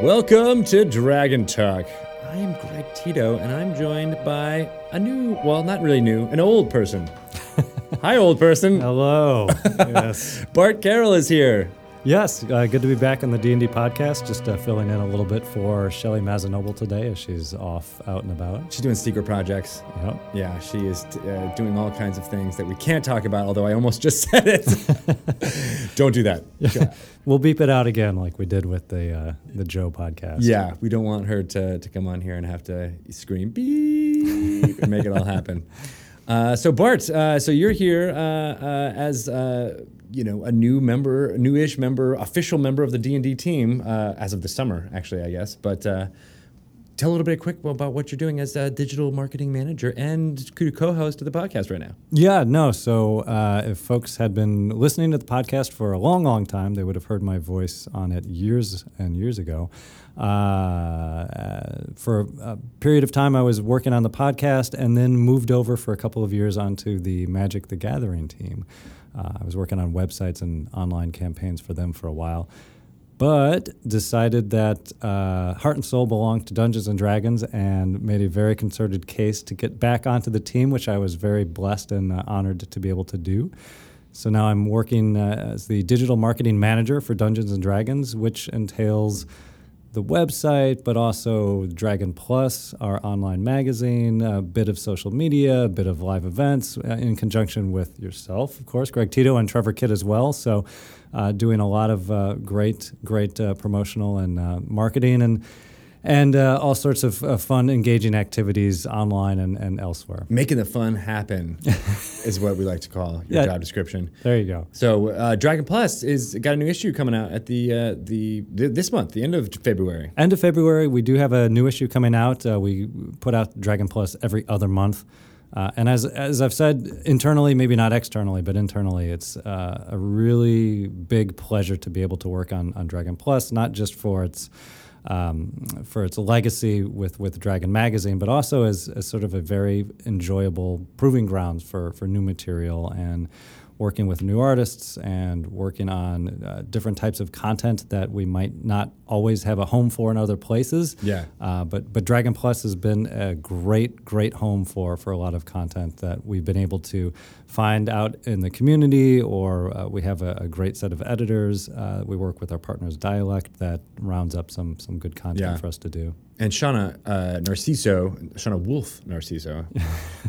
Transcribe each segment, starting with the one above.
Welcome to Dragon Talk. I am Greg Tito, and I'm joined by a new, well, not really new, an old person. Hi, old person. Hello. yes. Bart Carroll is here. Yes. Uh, good to be back on the D and D podcast. Just uh, filling in a little bit for Shelly Mazzanoble today as she's off out and about. She's doing secret projects. Yep. Yeah, she is uh, doing all kinds of things that we can't talk about, although I almost just said it. Don't do that. We'll beep it out again, like we did with the uh, the Joe podcast. Yeah, we don't want her to, to come on here and have to scream beep and make it all happen. Uh, so Bart, uh, so you're here uh, uh, as uh, you know a new member, a newish member, official member of the D and D team uh, as of the summer, actually, I guess. But uh, tell a little bit quick about what you're doing as a digital marketing manager and co-host of the podcast right now. Yeah, no. So uh, if folks had been listening to the podcast for a long, long time, they would have heard my voice on it years and years ago. Uh, for a period of time, I was working on the podcast and then moved over for a couple of years onto the Magic the Gathering team. Uh, I was working on websites and online campaigns for them for a while but decided that uh, Heart and Soul belonged to Dungeons and Dragons and made a very concerted case to get back onto the team, which I was very blessed and uh, honored to be able to do. So now I'm working uh, as the digital marketing manager for Dungeons and Dragons, which entails the website, but also Dragon Plus, our online magazine, a bit of social media, a bit of live events uh, in conjunction with yourself, of course, Greg Tito and Trevor Kidd as well. So, uh, doing a lot of uh, great, great uh, promotional and uh, marketing and and uh, all sorts of uh, fun, engaging activities online and, and elsewhere. Making the fun happen is what we like to call your Yeah. job description. There you go. So uh, Dragon Plus is got a new issue coming out at the uh, the th- this month, the end of February. End of February, we do have a new issue coming out. Uh, we put out Dragon Plus every other month. Uh, and as, as I've said internally, maybe not externally, but internally, it's uh, a really big pleasure to be able to work on, on Dragon Plus, not just for its um, for its legacy with, with Dragon Magazine, but also as, as sort of a very enjoyable proving grounds for, for new material and working with new artists and working on uh, different types of content that we might not always have a home for in other places. Yeah. Uh, but but Dragon Plus has been a great great home for for a lot of content that we've been able to find out in the community, or uh, we have a, a great set of editors. Uh, we work with our partners Dialect that rounds up some some good content Yeah. for us to do. And Shauna uh, Narciso, Shauna Wolf Narciso,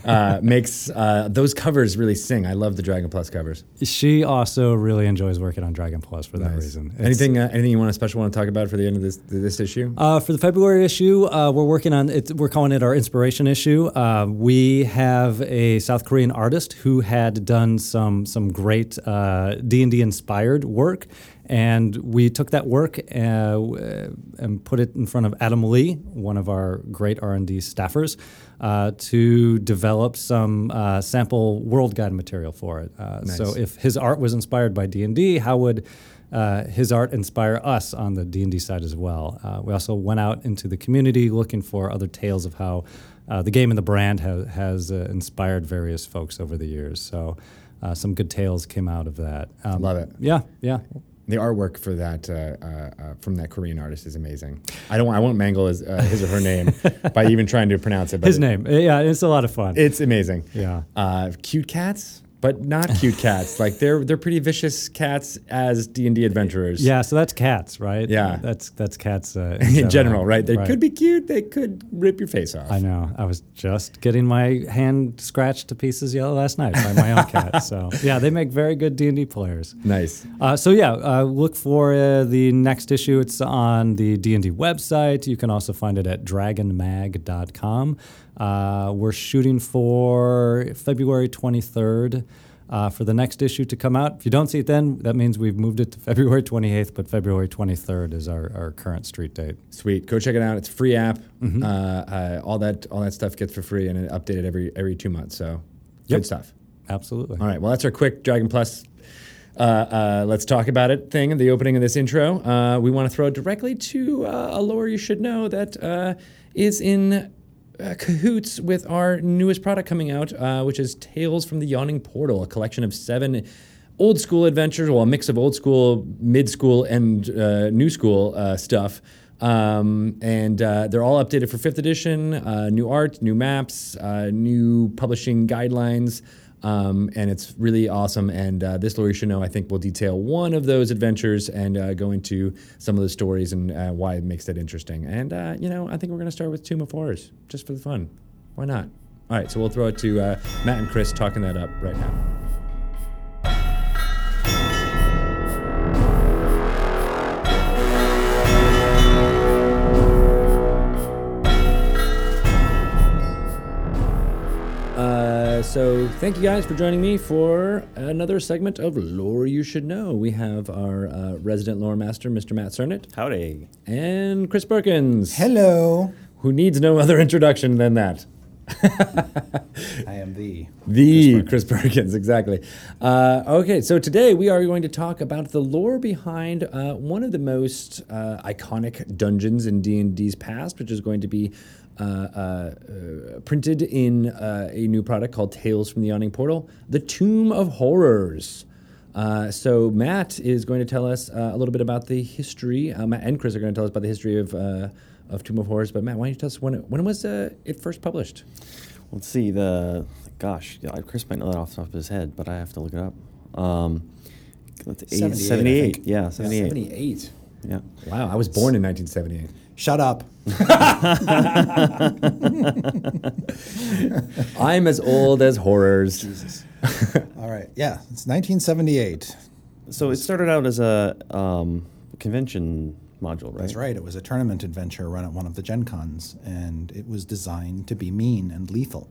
uh, makes uh, those covers really sing. I love the Dragon Plus covers. She also really enjoys working on Dragon Plus for that Nice. reason. It's- Anything uh, anything you want to special want to talk about for the end of this this issue? Uh, for the February issue, uh, we're working on it. We're calling it our inspiration issue. Uh, we have a South Korean artist who had done some some great D and D inspired work, and we took that work uh, and put it in front of Adam Lee, one of our great R and D staffers, uh, to develop some uh, sample world guide material for it. Uh, Nice. So if his art was inspired by D and D, how would uh, his art inspire us on the D and D side as well? Uh, we also went out into the community looking for other tales of how uh, the game and the brand ha- has uh, inspired various folks over the years. So uh, some good tales came out of that. Um, Love it. Yeah, yeah. The artwork for that uh, uh, uh, from that Korean artist is amazing. I don't want, I won't mangle his, uh, his or her name by even trying to pronounce it. But His it- name. Yeah, it's a lot of fun. It's amazing. Yeah. Uh, cute cats, but not cute cats. Like they're they're pretty vicious cats as D and D adventurers. yeah, so that's cats, right? Yeah. that's that's cats uh, In general, right? They could be cute. They could rip your face off. I know. I was just getting my hand scratched to pieces yellow last night by my own cat. So yeah, they make very good D and D players. Nice. Uh, so yeah, uh, look for uh, the next issue. It's on the D and D website. You can also find it at dragonmag.com. Uh, we're shooting for February 23rd. Uh, for the next issue to come out. If you don't see it then, that means we've moved it to February 28th, but February 23rd is our, our current street date. Sweet. Go check it out. It's a free app. Mm-hmm. Uh, uh, all that all that stuff gets for free and it updated every every two months. So Yep. good stuff. Absolutely. All right. Well, that's our quick Dragon Plus. Uh, uh, let's talk about it thing. The opening of this intro. Uh, we want to throw it directly to uh, a lore you should know that uh, is in uh, cahoots with our newest product coming out, uh, which is Tales from the Yawning Portal, a collection of seven old school adventures, well, a mix of old school, mid school, and uh, new school uh, stuff Um, and uh, they're all updated for fifth edition. Uh, new art, new maps, new publishing guidelines. Um, and it's really awesome. And uh, this should know, I think, will detail one of those adventures and uh, go into some of the stories and uh, why it makes that interesting. And uh, you know, I think we're going to start with Tomb of Horrors just for the fun. Why not? All right, so we'll throw it to uh, Matt and Chris talking that up right now. Uh, so thank you guys for joining me for another segment of Lore You Should Know. We have our uh, resident lore master, Mr. Matt Sernett, Howdy. and Chris Perkins, Hello. who needs no other introduction than that. I am the. The Chris Perkins, exactly. Uh, okay, so today we are going to talk about the lore behind uh, one of the most uh, iconic dungeons in D and D's past, which is going to be printed in uh, a new product called Tales from the Yawning Portal, the Tomb of Horrors. Uh, so Matt is going to tell us uh, a little bit about the history. Uh, Matt and Chris are going to tell us about the history of uh, of Tomb of Horrors. But Matt, why don't you tell us when it, when was uh, it first published? Let's see the gosh, Chris might know that off the top of his head, but I have to look it up. Um, let's- eight- 78, I 78, think. yeah, 78. Seventy-eight. Yeah. Wow, I was born in 1978. Shut up. I'm as old as horrors. Jesus. All right. Yeah, it's 1978. So it started out as a um, convention module, right? That's right. It was a tournament adventure run at one of the Gen Cons, and it was designed to be mean and lethal.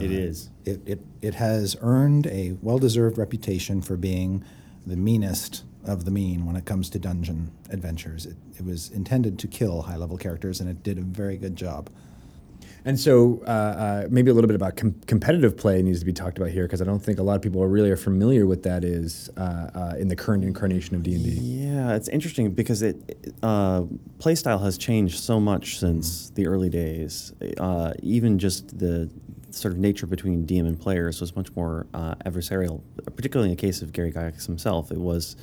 It is. It, it, it has earned a well deserved reputation for being the meanest of the mean when it comes to dungeon adventures. It, it was intended to kill high level characters, and it did a very good job. And so, uh, uh, maybe a little bit about com- competitive play needs to be talked about here because I don't think a lot of people are really are familiar with that is uh, uh, in the current incarnation of D and D. Yeah, it's interesting because it uh, playstyle has changed so much since the early days. Uh, even just the sort of nature between DM and players was much more uh, adversarial. Particularly in the case of Gary Gygax himself, it was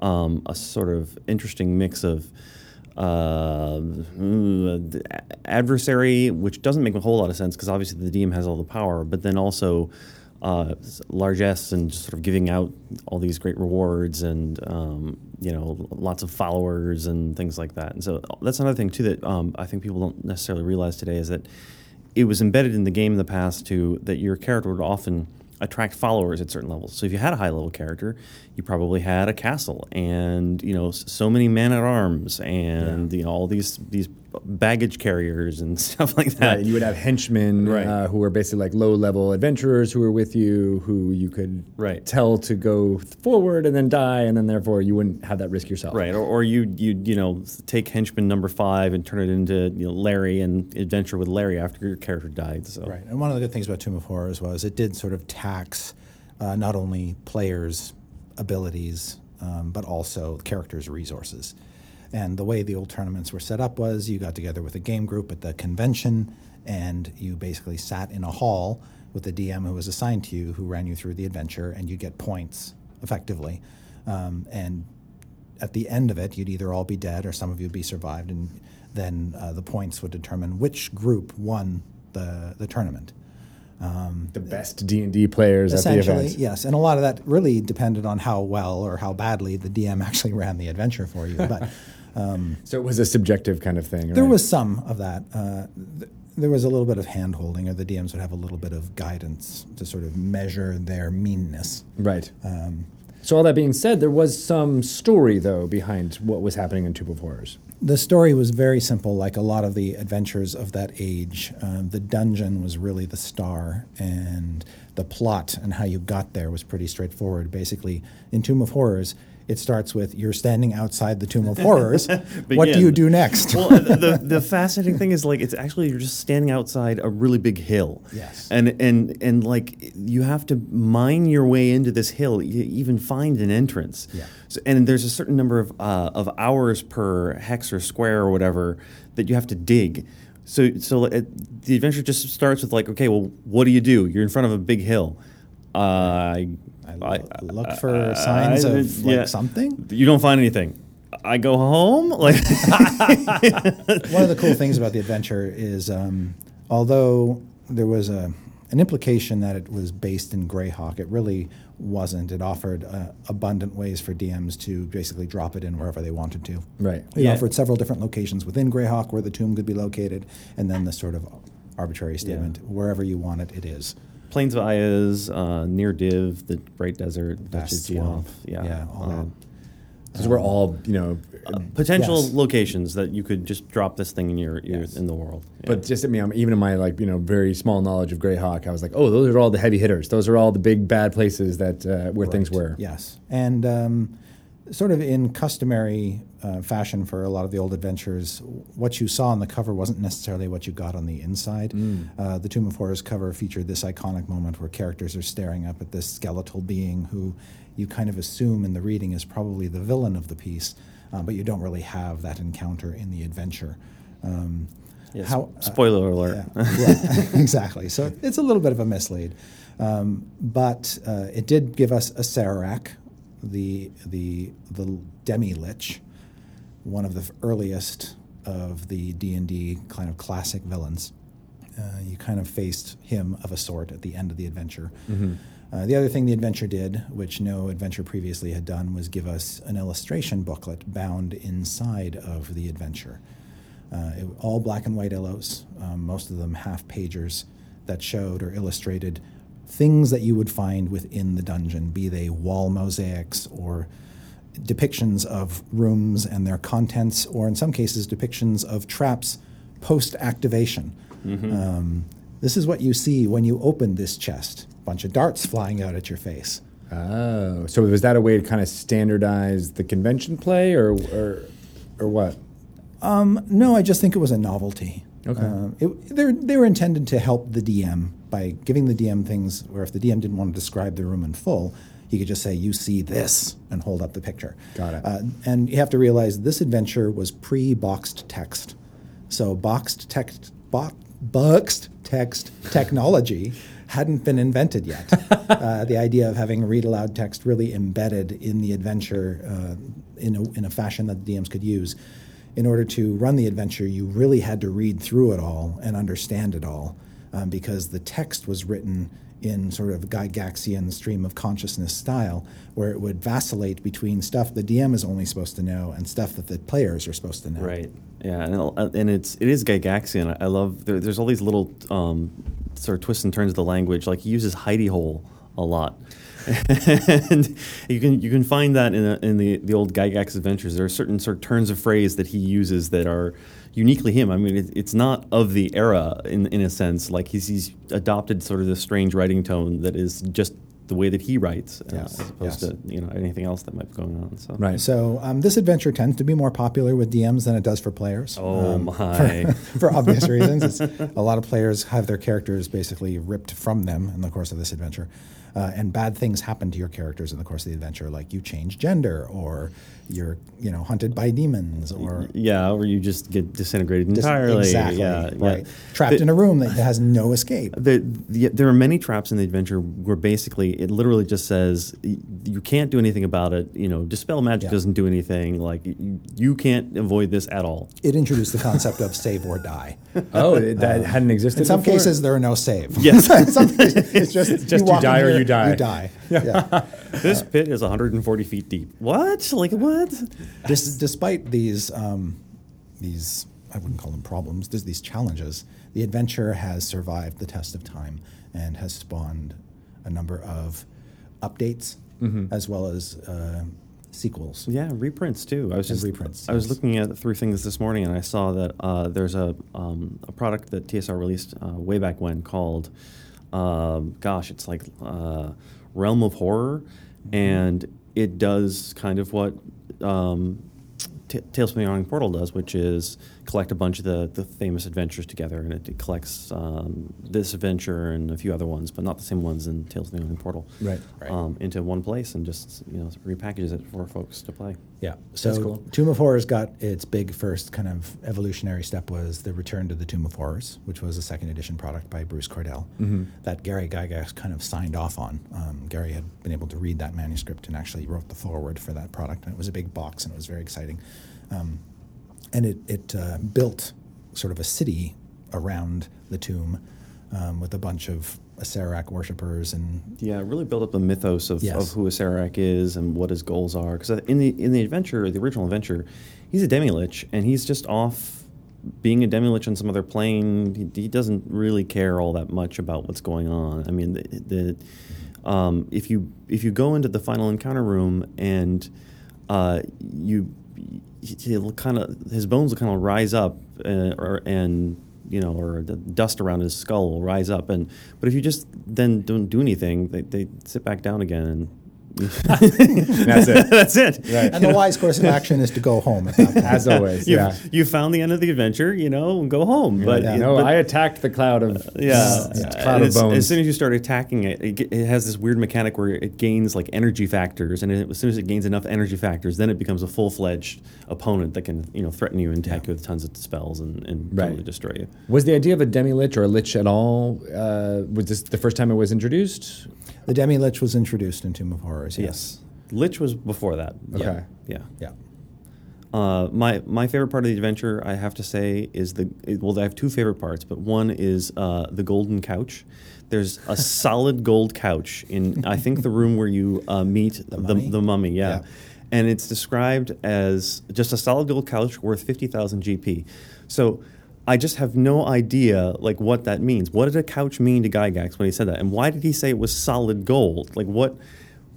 um, a sort of interesting mix of uh, adversary, which doesn't make a whole lot of sense because obviously the DM has all the power, but then also uh, largesse and just sort of giving out all these great rewards and um, you know lots of followers and things like that. And so that's another thing too that um, I think people don't necessarily realize today is that it was embedded in the game in the past too that your character would often attract followers at certain levels. So if you had a high level character, you probably had a castle and you know so many men at arms and you know all these these baggage carriers and stuff like that. Right, and you would have henchmen Right. uh, who were basically like low level adventurers who were with you, who you could Right. tell to go forward and then die, and then therefore you wouldn't have that risk yourself. Right, or, or you you you know take henchman number five and turn it into you know Larry and adventure with Larry after your character died. So Right. And one of the good things about Tomb of Horrors was it did sort of tax uh, not only players' abilities, um, but also characters' resources. And the way the old tournaments were set up was you got together with a game group at the convention, and you basically sat in a hall with the DM who was assigned to you, who ran you through the adventure, and you get points effectively. Um, and at the end of it, you'd either all be dead or some of you'd be survived, and then uh, the points would determine which group won the, the tournament. The best D and D players at the event. yes, and a lot of that really depended on how well or how badly the DM actually ran the adventure for you. But So it was a subjective kind of thing. there right? was some of that. Uh, th- there was a little bit of hand holding, or the DMs would have a little bit of guidance to sort of measure their meanness. right. Um, so all that being said, there was some story though behind what was happening in Tomb of Horrors. The story was very simple, like a lot of the adventures of that age. Um, the dungeon was really the star, and the plot and how you got there was pretty straightforward. Basically, in Tomb of Horrors, it starts with you're standing outside the Tomb of Horrors. what do you do next? well, the, the fascinating thing is like it's actually you're just standing outside a really big hill. Yes. And and and like you have to mine your way into this hill, you even find an entrance. Yeah. So, and there's a certain number of uh, of hours per hex or square or whatever that you have to dig. So so it, the adventure just starts with like, okay, well, what do you do? You're in front of a big hill. Uh, I lo- look for signs I- of like yeah. something. You don't find anything. I go home. Like, One of the cool things about the adventure is, um, although there was a, an implication that it was based in Greyhawk, it really wasn't. It offered uh, abundant ways for DMs to basically drop it in wherever they wanted to. Right. It Yeah. offered several different locations within Greyhawk where the tomb could be located, and then the sort of arbitrary statement wherever you want it, it is. Plains of Iuz, uh, Nyr Dyv, the Bright Desert, Vast Dutch's swamp. Geoff. Yeah. Yeah, all um, Because we're all, you know, uh, potential Yes. locations that you could just drop this thing in your, your Yes. in the world. Yeah. But just I mean, I'm- even in my like you know very small knowledge of Greyhawk, I was like, oh, those are all the heavy hitters. Those are all the big bad places that uh, where things were. Yes, and um, sort of in customary uh, fashion for a lot of the old adventures, what you saw on the cover wasn't necessarily what you got on the inside. Uh, the Tomb of Horrors cover featured this iconic moment where characters are staring up at this skeletal being who you kind of assume in the reading is probably the villain of the piece, uh, but you don't really have that encounter in the adventure. Um, Yes, how- uh, spoiler alert. yeah, yeah, exactly. So it's a little bit of a mislead, um, but uh, it did give us Acererak, the the the demi lich, one of the earliest of the D and D kind of classic villains. Uh, you kind of faced him of a sort at the end of the adventure. Uh, the other thing the adventure did, which no adventure previously had done, was give us an illustration booklet bound inside of the adventure. Uh, it, all black and white illos, um, most of them half pagers that showed or illustrated things that you would find within the dungeon, be they wall mosaics or depictions of rooms and their contents, or in some cases, depictions of traps post activation. Um, this is what you see when you open this chest A bunch of darts flying out at your face. Oh, so was that a way to kind of standardize the convention play, or or or what? No, I just think it was a novelty. Okay. Um, it, they're, they were intended to help the DM by giving the DM things where if the DM didn't want to describe the room in full, he could just say, You see this, and hold up the picture. Got it. Uh, and you have to realize this adventure was pre boxed text. So, boxed text, bo- boxed text technology hadn't been invented yet. uh, the idea of having read aloud text really embedded in the adventure uh, in, a, in a fashion that DMs could use. In order to run the adventure, you really had to read through it all and understand it all um, because the text was written in sort of Gygaxian stream of consciousness style, where it would vacillate between stuff the DM is only supposed to know and stuff that the players are supposed to know. Right. Yeah, and, uh, and it's it is Gygaxian. I, love there, there's all these little um, sort of twists and turns of the language. Like he uses hidey hole a lot, and you can you can find that in, a, in the the old Gygax adventures. There are certain sort of turns of phrase that he uses that are uniquely him. I mean, it, it's not of the era in in a sense. Like he's he's adopted sort of this strange writing tone that is just the way that he writes, uh, Yes, as opposed yes. to you know anything else that might be going on. So Right. So um, this adventure tends to be more popular with DMs than it does for players. Oh um, my. for obvious reasons. It's, a lot of players have their characters basically ripped from them in the course of this adventure. Uh, and bad things happen to your characters in the course of the adventure, like you change gender, or you're you know hunted by demons, or Yeah, or you just get disintegrated dis- entirely. exactly yeah, right, yeah. trapped The- in a room that has no escape. the, the, there are many traps in the adventure where basically it literally just says you can't do anything about it. You know, dispel magic Yeah. doesn't do anything. Like you, you can't avoid this at all. It introduced the concept of save or die. Oh, it- that hadn't existed. In some before? cases, there are no save. Yes. in some cases, it's just, just you walk in die or you die. You die. Yeah. this pit is 140 feet deep. What? Like what? Dis- despite these um, these I wouldn't call them problems. There's these challenges. The adventure has survived the test of time and has spawned a number of updates as well as uh, sequels. Yeah, reprints too. I was And just reprints, I was yes. looking at through things this morning, and I saw that uh, there's a um, a product that TSR released uh, way back when called, um, gosh, it's like uh, Realm of Horror, Mm-hmm. and it does kind of what um, T- Tales from the Yawning Portal does, which is collect a bunch of the, the famous adventures together, and it, it collects um, this adventure and a few other ones, but not the same ones in Tales from the Yawning Portal, Right. Right. Um, into one place and just you know repackages it for folks to play. Yeah. So That's cool. Tomb of Horrors got its big first kind of evolutionary step was the return to the Tomb of Horrors, which was a second edition product by Bruce Cordell that Gary Gygax kind of signed off on. Um, Gary had been able to read that manuscript and actually wrote the foreword for that product, and it was a big box and it was very exciting. Um, and it, it uh, built sort of a city around the tomb um, with a bunch of Acererak worshippers and Yeah, really build up the mythos of, Yes. of who Acererak is and what his goals are. Because in the in the adventure, the original adventure, he's a demi lich and he's just off being a demi lich on some other plane. He, he doesn't really care all that much about what's going on. I mean, the, the um, if you if you go into the final encounter room and uh, you he'll kind of his bones will kind of rise up uh, or, and you know or the dust around his skull will rise up. And but if you just then don't do anything they, they sit back down again and That's it. that's it Right. and the wise course of action is to go home at that point. As always. you, yeah. you found the end of the adventure you know and go home but Yeah. no, but- I attacked the cloud of yeah, it's uh, cloud of as, bones. as soon as you start attacking it, it, it has this weird mechanic where it gains like energy factors, and it, as soon as it gains enough energy factors, then it becomes a full fledged opponent that can you know threaten you and attack you with tons of spells and, and Right. totally destroy you. was the idea of a demi lich or a lich at all? Uh, was this the first time it was introduced? The Demi Lich was introduced in Tomb of Horrors. Yes. Lich was before that. Okay. Yeah. Yeah. Uh, my my favorite part of the adventure, I have to say, is the well. I have two favorite parts, but one is uh, the golden couch. There's a solid gold couch in I think the room where you uh, meet the, mummy? the mummy. Yeah. Yeah. and it's described as just a solid gold couch worth fifty thousand GP. So. I just have no idea like what that means. What did a couch mean to Gygax when he said that? And why did he say it was solid gold? Like what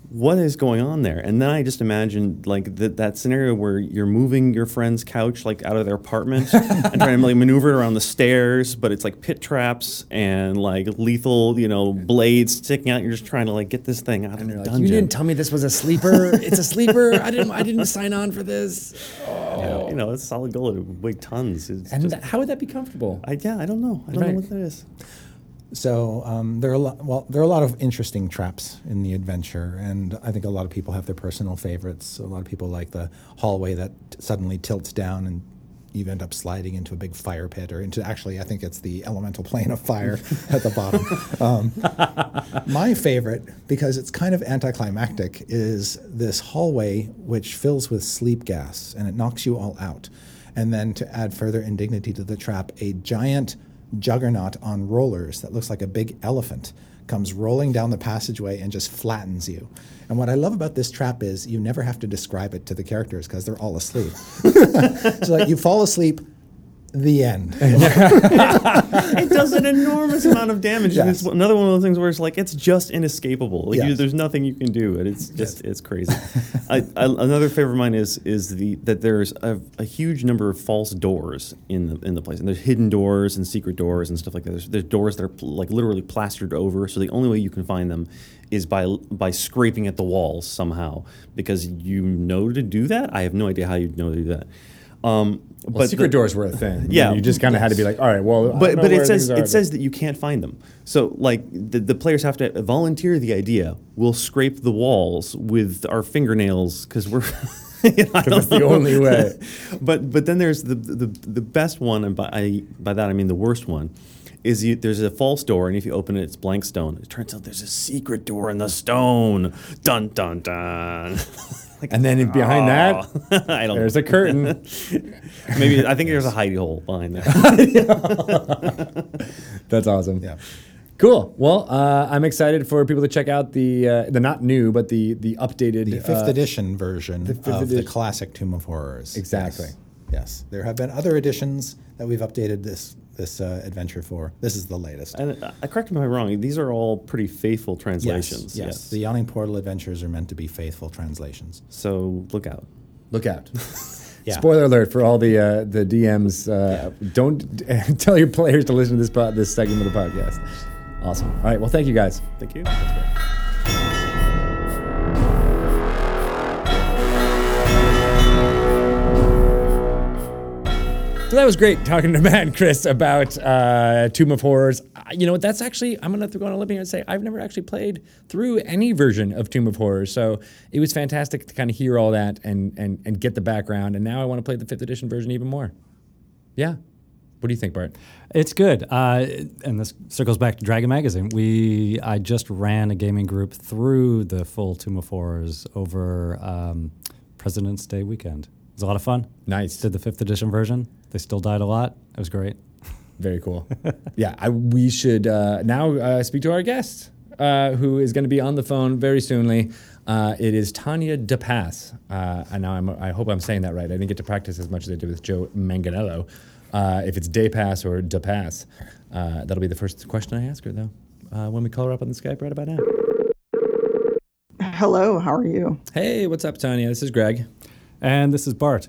what is going on there? And then I just imagined like that that scenario where you're moving your friend's couch like out of their apartment and trying to like maneuver it around the stairs, but it's like pit traps and like lethal, you know, blades sticking out. You're just trying to like get this thing out of the like, dungeon. you didn't tell me this was a sleeper. it's a sleeper. I didn't. I didn't sign on for this. Yeah, you know, it's solid gold. It would weigh tons. It's And just, how would that be comfortable? I, yeah, I don't know. I don't Right. know what that is. So um, there are a lot, well, there are a lot of interesting traps in the adventure, and I think a lot of people have their personal favorites. A lot of people like the hallway that suddenly tilts down and you end up sliding into a big fire pit, or into actually, I think it's the elemental plane of fire at the bottom. Um, my favorite, because it's kind of anticlimactic, is this hallway which fills with sleep gas and it knocks you all out. And then to add further indignity to the trap, a giant juggernaut on rollers that looks like a big elephant comes rolling down the passageway and just flattens you. And what I love about this trap is you never have to describe it to the characters because they're all asleep. so like you fall asleep, the end. it does an enormous amount of damage. And Yes. it's another one of those things where it's like it's just inescapable. Like you, there's nothing you can do, and it's just it's crazy. I, I, another favorite of mine is is the that there's a, a huge number of false doors in the in the place, and there's hidden doors and secret doors and stuff like that. There's, there's doors that are pl- like literally plastered over, so the only way you can find them is by by scraping at the walls somehow because you know to do that. I have no idea how you know to do that. Um, Well, secret the- doors were a thing. Yeah. you just kind of had to be like, all right, well, but but it says are, it but- says that you can't find them. So like the, the players have to volunteer the idea. We'll scrape the walls with our fingernails because we're. That's the only way. but but then there's the the, the best one, and by I, by that I mean the worst one. Is you, there's a false door, and if you open it, it's blank stone. It turns out there's a secret door in the stone. Dun dun dun. like, and then behind that, that, I don't. there's a curtain. Maybe I think there's a hidey hole behind there. That's awesome. Yeah. Cool. Well, uh, I'm excited for people to check out the uh, the not new, but the the updated The fifth uh, edition version fifth of edition. the classic Tomb of Horrors. Exactly. Yes. Yes. There have been other editions that we've updated this this uh, adventure for. This is the latest. And uh, I correct me if I'm wrong. These are all pretty faithful translations. Yes, yes. The Yawning Portal adventures are meant to be faithful translations. So look out. Look out. Yeah. Spoiler alert for all the uh, the DMs. Uh, Don't tell your players to listen to this pod, this segment of the podcast. Awesome. All right. Well, thank you guys. Thank you. So that was great talking to Matt and Chris about uh, Tomb of Horrors. Uh, You know what? That's actually, I'm going to go on a limb here and say I've never actually played through any version of Tomb of Horrors. So it was fantastic to kind of hear all that and, and, and get the background. And now I want to play the fifth edition version even more. Yeah. What do you think, Bart? It's good, uh, and this circles back to Dragon Magazine. We I just ran a gaming group through the full Tomb of Horrors over um, President's Day weekend. It was a lot of fun. Nice. Did the fifth edition version. They still died a lot. It was great. Very cool. yeah, I, we should uh, now uh, speak to our guest, uh, who is going to be on the phone very soonly. Uh, it is Tanya DePass. Uh, and now I'm, I hope I'm saying that right. I didn't get to practice as much as I did with Joe Manganiello. Uh, if it's DePass or DePass, uh, that'll be the first question I ask her, though, uh, when we call her up on the Skype right about now. Hello, how are you? Hey, what's up, Tanya? This is Greg. And this is Bart.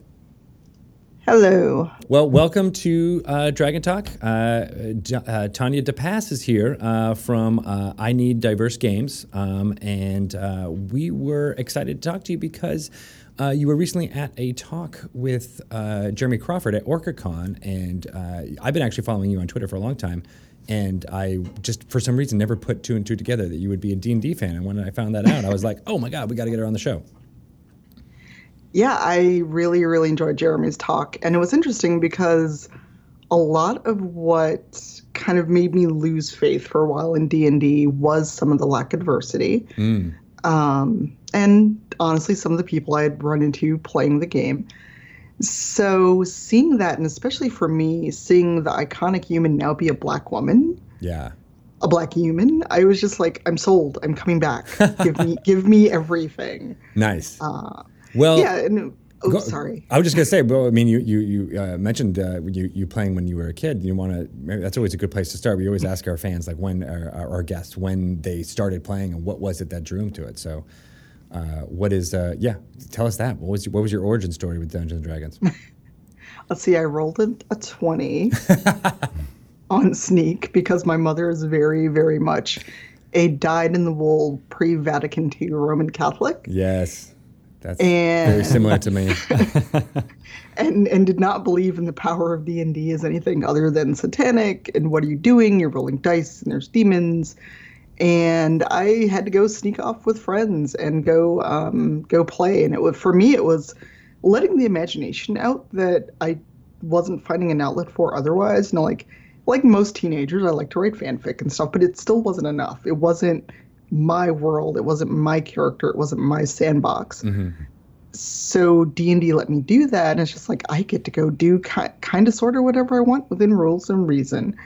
Hello. Well, welcome to uh, Dragon Talk. Uh, D- uh, Tanya DePass is here uh, from uh, I Need Diverse Games, um, and uh, we were excited to talk to you because you were recently at a talk with Jeremy Crawford at OrcaCon, and I've been actually following you on Twitter for a long time. And I just, for some reason, never put two and two together that you would be a D&D fan. And when I found that out, I was like, oh my God, we got to get her on the show. Yeah, I really, really enjoyed Jeremy's talk. And it was interesting because a lot of what kind of made me lose faith for a while in D&D was some of the lack of diversity. Um, and honestly, some of the people I had run into playing the game. So seeing that, and especially for me, seeing the iconic human now be a black woman, Yeah. a black human, I was just like, I'm sold. I'm coming back. give me, give me everything. Nice. Well, yeah. Oh, Go- sorry. I was just gonna say, well, I mean, you you you uh, mentioned uh, you you playing when you were a kid. You want to that's always a good place to start. We always ask our fans, like when our, our, our guests, when they started playing and what was it that drew them to it. So, uh, what is uh, yeah? Tell us that. What was your, what was your origin story with Dungeons and Dragons? Let's see. I rolled a, a twenty on Sneak because my mother is very, very much a dyed-in-the-wool pre-Vatican II Roman Catholic. yes, that's And- very similar to me. and and did not believe in the power of D&D as anything other than satanic. And what are you doing? You're rolling dice and there's demons. And I had to go sneak off with friends and go um, go play. And it was for me it was letting the imagination out that I wasn't finding an outlet for otherwise. You know like like most teenagers I like to write fanfic and stuff but it still wasn't enough. It wasn't my world. It wasn't my character. It wasn't my sandbox. Mm-hmm. So d&d let me do that and it's just like i get to go do ki- kind of sort of whatever i want within rules and reason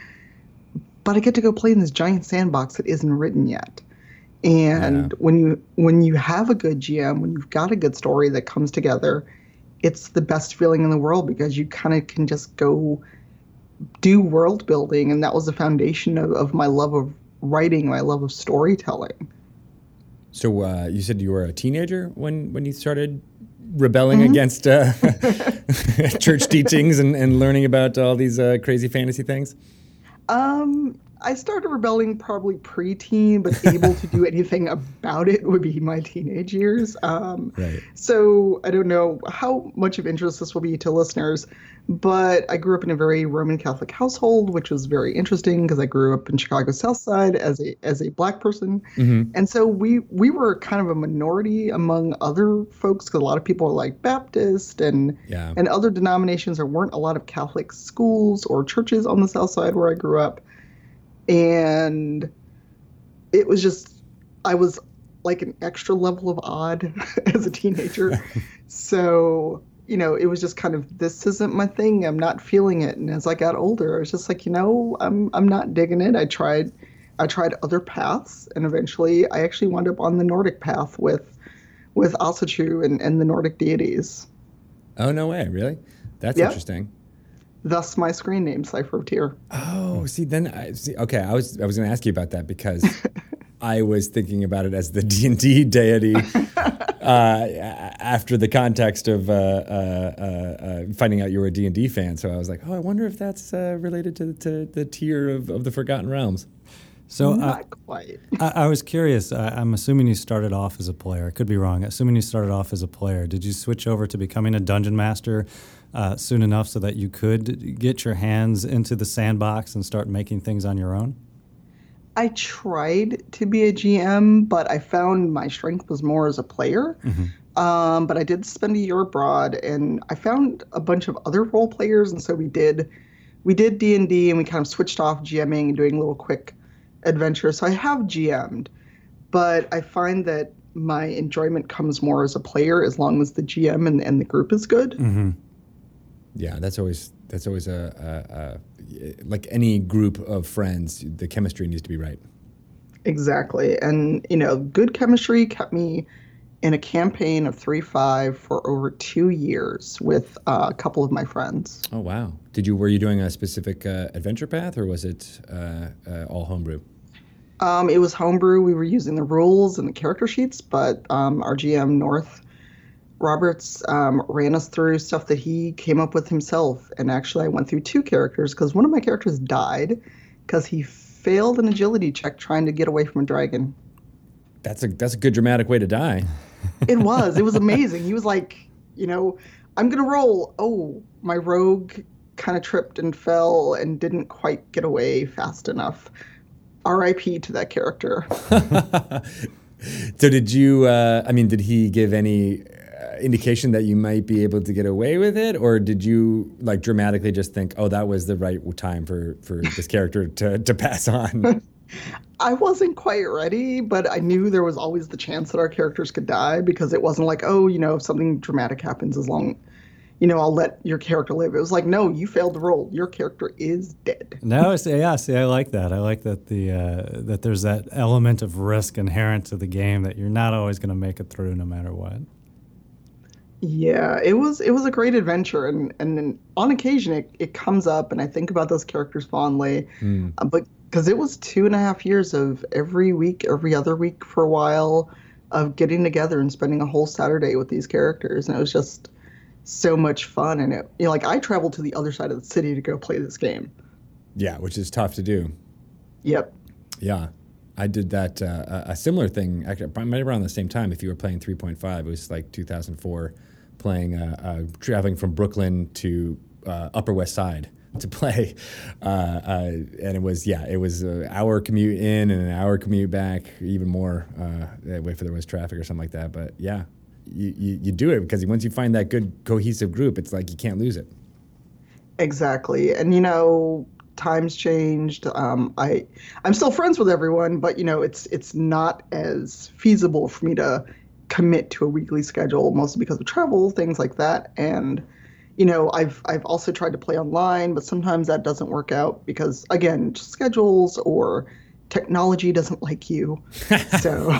but i get to go play in this giant sandbox that isn't written yet. And Yeah. when you when you have a good gm when you've got a good story that comes together it's the best feeling in the world because you kind of can just go do world building and that was the foundation of, of my love of writing my love of storytelling So uh, you said you were a teenager when when you started rebelling against uh, church teachings and, and learning about all these uh, crazy fantasy things. Um, I started rebelling probably preteen, but able to do anything about it would be my teenage years. Um, Right. So I don't know how much of interest this will be to listeners, but I grew up in a very Roman Catholic household, which was very interesting because I grew up in Chicago South Side as a as a black person, and so we we were kind of a minority among other folks because a lot of people are like Baptist and Yeah. and other denominations. There weren't a lot of Catholic schools or churches on the South Side where I grew up, and it was just I was like an extra level of odd as a teenager. so, you know, it was just kind of this isn't my thing. I'm not feeling it. And as I got older, I was just like, you know, I'm I'm not digging it. I tried I tried other paths and eventually I actually wound up on the Nordic path with with Asatru and, and the Nordic deities. Oh no way! Really? That's Yeah. interesting. Thus my screen name, Cypher of Tyr. Oh, see, then I see. Okay, I was I was going to ask you about that because I was thinking about it as the D and D deity uh, after the context of uh, uh, uh, uh, finding out you were a D and D fan. So I was like, oh, I wonder if that's uh, related to, to the Tyr of, of the Forgotten Realms. So uh, Not quite. I, I was curious. I, I'm assuming you started off as a player. I could be wrong. Assuming you started off as a player, did you switch over to becoming a dungeon master uh, soon enough so that you could get your hands into the sandbox and start making things on your own? I tried to be a GM, but I found my strength was more as a player. Um, but I did spend a year abroad, and I found a bunch of other role players, and so we did we did D and D, and we kind of switched off GMing and doing little quick adventures. So I have GM'd, but I find that my enjoyment comes more as a player as long as the GM and, and the group is good. Yeah, that's always that's always a, a, a like any group of friends. The chemistry needs to be right. Exactly. And, you know, good chemistry kept me in a campaign of 3 5 for over two years with uh, a couple of my friends. Oh wow! Did you were you doing a specific uh, adventure path or was it uh, uh, all homebrew? Um, it was homebrew. We were using the rules and the character sheets, but um, our GM, North Roberts, um, ran us through stuff that he came up with himself. And actually, I went through two characters because one of my characters died because he failed an agility check trying to get away from a dragon. That's a that's a good dramatic way to die. It was. It was amazing. He was like, you know, I'm gonna roll. Oh, my rogue kind of tripped and fell and didn't quite get away fast enough. R.I.P. to that character. So did you? Uh, I mean, did he give any indication that you might be able to get away with it, or did you like dramatically just think, "Oh, that was the right time for for this character to to pass on"? I wasn't quite ready, but I knew there was always the chance that our characters could die because it wasn't like, oh, you know, if something dramatic happens, as long, you know, I'll let your character live. It was like, no, you failed the roll. Your character is dead. No, see, yeah, see, I like that. I like that the uh, that there's that element of risk inherent to the game that you're not always going to make it through no matter what. Yeah, it was it was a great adventure, and and then on occasion it, it comes up, and I think about those characters fondly, uh, but because it was two and a half years of every week, every other week for a while, of getting together and spending a whole Saturday with these characters, and it was just so much fun. And it, you know, like I traveled to the other side of the city to go play this game. yeah, which is tough to do. Yep. Yeah, I did that. Uh, a- a similar thing, actually, probably around the same time. If you were playing 3.5, it was like 2004, playing, uh, uh, traveling from Brooklyn to uh, Upper West Side to play, uh, uh, and it was yeah, it was an hour commute in and an hour commute back, even more. If there was traffic or something like that, but yeah. You, you, you do it because once you find that good cohesive group, it's like you can't lose it. Exactly. And you know, times changed. Um, I I'm still friends with everyone, but you know, it's it's not as feasible for me to commit to a weekly schedule, mostly because of travel, things like that. And you know, I've I've also tried to play online, but sometimes that doesn't work out because again, schedules or technology doesn't like you. So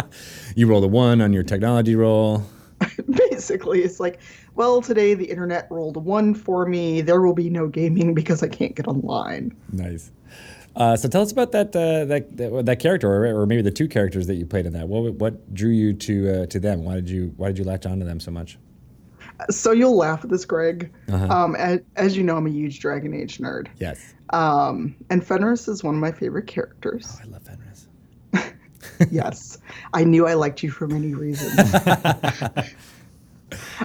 You roll a one on your technology roll. basically, it's like, well, today the internet rolled a one for me. There will be no gaming because I can't get online. Nice. Uh, so tell us about that uh, that, that that character, or, or maybe the two characters that you played in that. What what drew you to uh, to them? Why did you why did you latch onto them so much? So you'll laugh at this, Greg. Um, as, as you know, I'm a huge Dragon Age nerd. Yes, Um, and Fenris is one of my favorite characters. I love Fenris. yes, I knew I liked you for many reasons.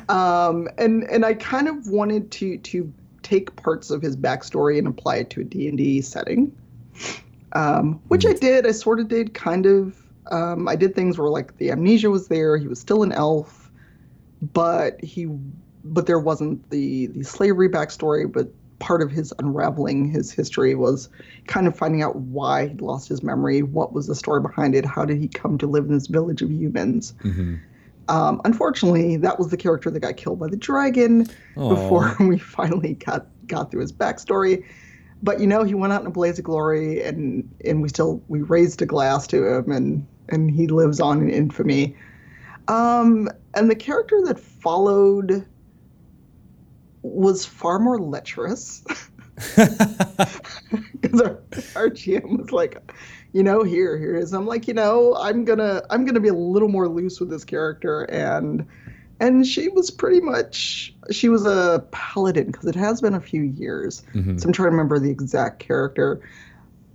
um, and and I kind of wanted to to take parts of his backstory and apply it to a D and D setting, um, which I did. I sort of did, kind of. Um, I did things where like the amnesia was there. He was still an elf, but he but there wasn't the the slavery backstory. But part of his unraveling his history was kind of finding out why he lost his memory, what was the story behind it, how did he come to live in this village of humans. Um, unfortunately, that was the character that got killed by the dragon before we finally got got through his backstory. But you know, he went out in a blaze of glory, and and we still we raised a glass to him, and and he lives on in infamy. Um, and the character that followed was far more lecherous. Because our, our GM was like, you know, here, here is. I'm like, you know, I'm gonna, I'm gonna be a little more loose with this character, and, and she was pretty much, she was a paladin because it has been a few years, so I'm trying to remember the exact character,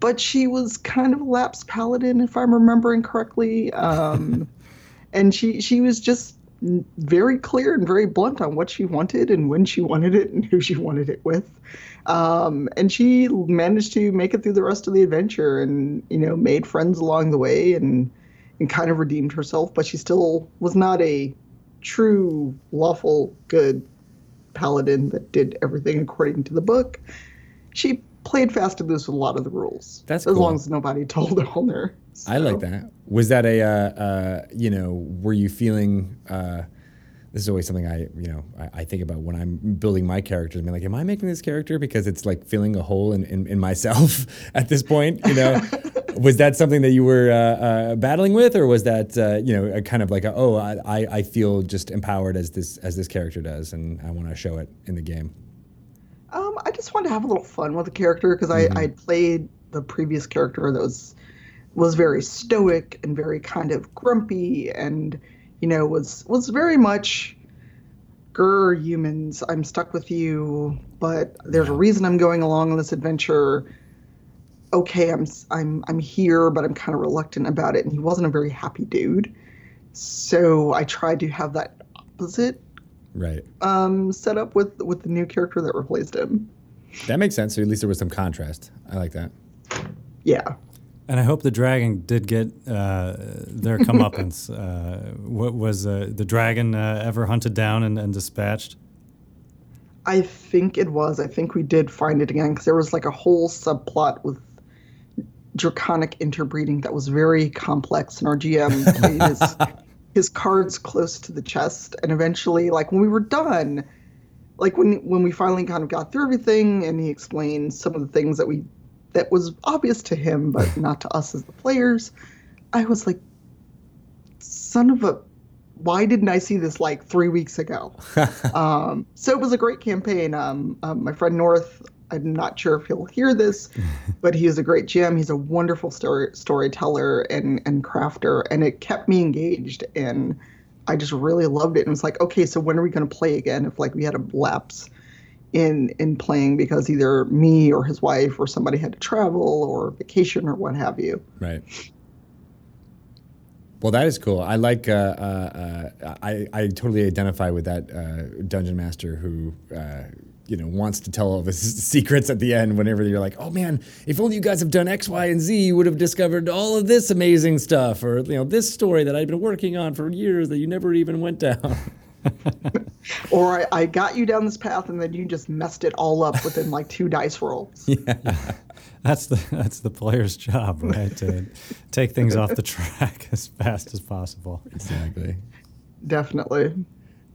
but she was kind of a lapsed paladin if I'm remembering correctly, um, and she, she was just very clear and very blunt on what she wanted and when she wanted it and who she wanted it with. Um, and she managed to make it through the rest of the adventure and, you know, made friends along the way and, and kind of redeemed herself, but she still was not a true, lawful, good paladin that did everything according to the book. She played fast and loose with a lot of the rules. That's as cool. long as nobody told on her. I like that. Was that a, uh, uh, you know, were you feeling, uh, this is always something I, you know, I, I think about when I'm building my characters. I mean, like, am I making this character because it's like filling a hole in, in, in myself at this point? You know, was that something that you were uh, uh, battling with, or was that, uh, you know, a kind of like, a, oh, I, I I feel just empowered as this as this character does, and I want to show it in the game. Um, I just wanted to have a little fun with the character because Mm-hmm. I I played the previous character that was was very stoic and very kind of grumpy and you know was was very much grr humans i'm stuck with you but there's a reason i'm going along on this adventure okay i'm I'm i'm here but i'm kind of reluctant about it and he wasn't a very happy dude so i tried to have that opposite Right. um set up with with the new character that replaced him That makes sense. So at least there was some contrast. I like that. yeah And I hope the dragon did get uh, their comeuppance. uh, what was uh, the dragon uh, ever hunted down and, and dispatched? I think it was. I think we did find it again because there was like a whole subplot with draconic interbreeding that was very complex, and our GM played his, his cards close to the chest. And eventually, like when we were done, like when when we finally kind of got through everything, and he explained some of the things that we that was obvious to him but not to us as the players, I was like, son of a. Why didn't I see this like three weeks ago? um, so it was a great campaign. Um, um, my friend North, I'm not sure if he'll hear this, but he is a great GM. He's a wonderful story storyteller and and crafter, and it kept me engaged. And I just really loved it. And it's like, okay, so when are we going to play again? If like we had a lapse in in playing because either me or his wife or somebody had to travel or vacation or what have you. Right. Well, that is cool. I like. Uh, uh, uh, I I totally identify with that uh, dungeon master who. Uh, you know, wants to tell all his secrets at the end. Whenever you're like, "Oh man, if only you guys have done X, Y, and Z, you would have discovered all of this amazing stuff," or you know, this story that I've been working on for years that you never even went down. Or I, I got you down this path and then you just messed it all up within like two dice rolls. Yeah. That's the that's the player's job, right? to take things off the track as fast as possible. exactly. Definitely.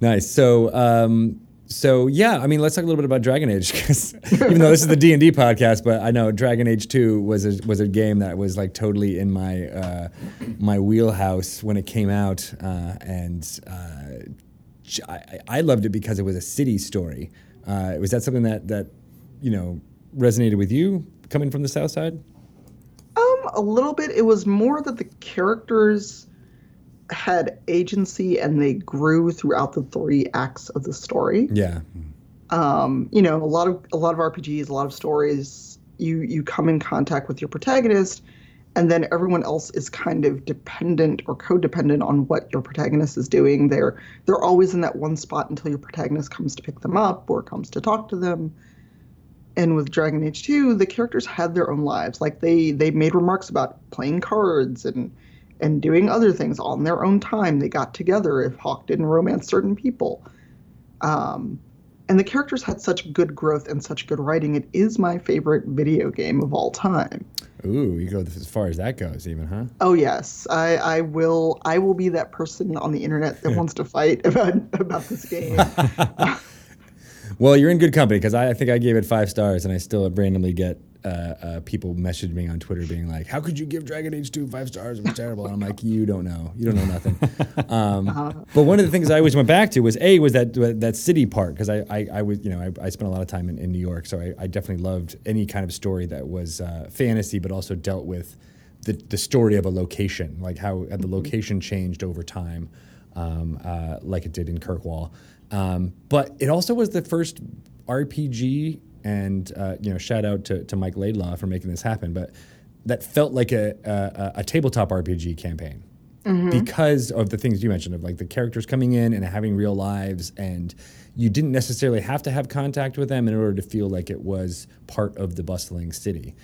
Nice. So, um, so yeah, I mean, let's talk a little bit about Dragon Age because even though this is the D and D podcast, but I know Dragon Age Two was a, was a game that was like totally in my uh, my wheelhouse when it came out, uh, and uh, j- I, I loved it because it was a city story. Uh, was that something that that you know resonated with you coming from the South Side? Um, a little bit. It was more that the characters had agency and they grew throughout the three acts of the story. Yeah. Um, you know, a lot of a lot of RPGs, a lot of stories, you you come in contact with your protagonist, and then everyone else is kind of dependent or codependent on what your protagonist is doing. They're they're always in that one spot until your protagonist comes to pick them up or comes to talk to them. And with Dragon Age 2, the characters had their own lives. Like they they made remarks about playing cards and and doing other things on their own time. They got together if Hawke didn't romance certain people. Um, and the characters had such good growth and such good writing. It is my favorite video game of all time. Ooh, you go as far as that goes, even, huh? Oh yes, I, I will. I will be that person on the internet that wants to fight about about this game. Well, you're in good company because I, I think I gave it five stars, and I still randomly get uh, uh, people message me on Twitter being like, "How could you give Dragon Age Two five stars? It was terrible." And I'm like, "You don't know. You don't know nothing." Um, But one of the things I always went back to was a was that that city part because I, I I was you know I, I spent a lot of time in, in New York, so I, I definitely loved any kind of story that was uh, fantasy, but also dealt with the the story of a location, like how the location changed over time, um, uh, like it did in Kirkwall. Um, but it also was the first RPG, and uh, you know, shout out to, to Mike Laidlaw for making this happen. But that felt like a, a, a tabletop RPG campaign. because of the things you mentioned of like the characters coming in and having real lives and you didn't necessarily have to have contact with them in order to feel like it was part of the bustling city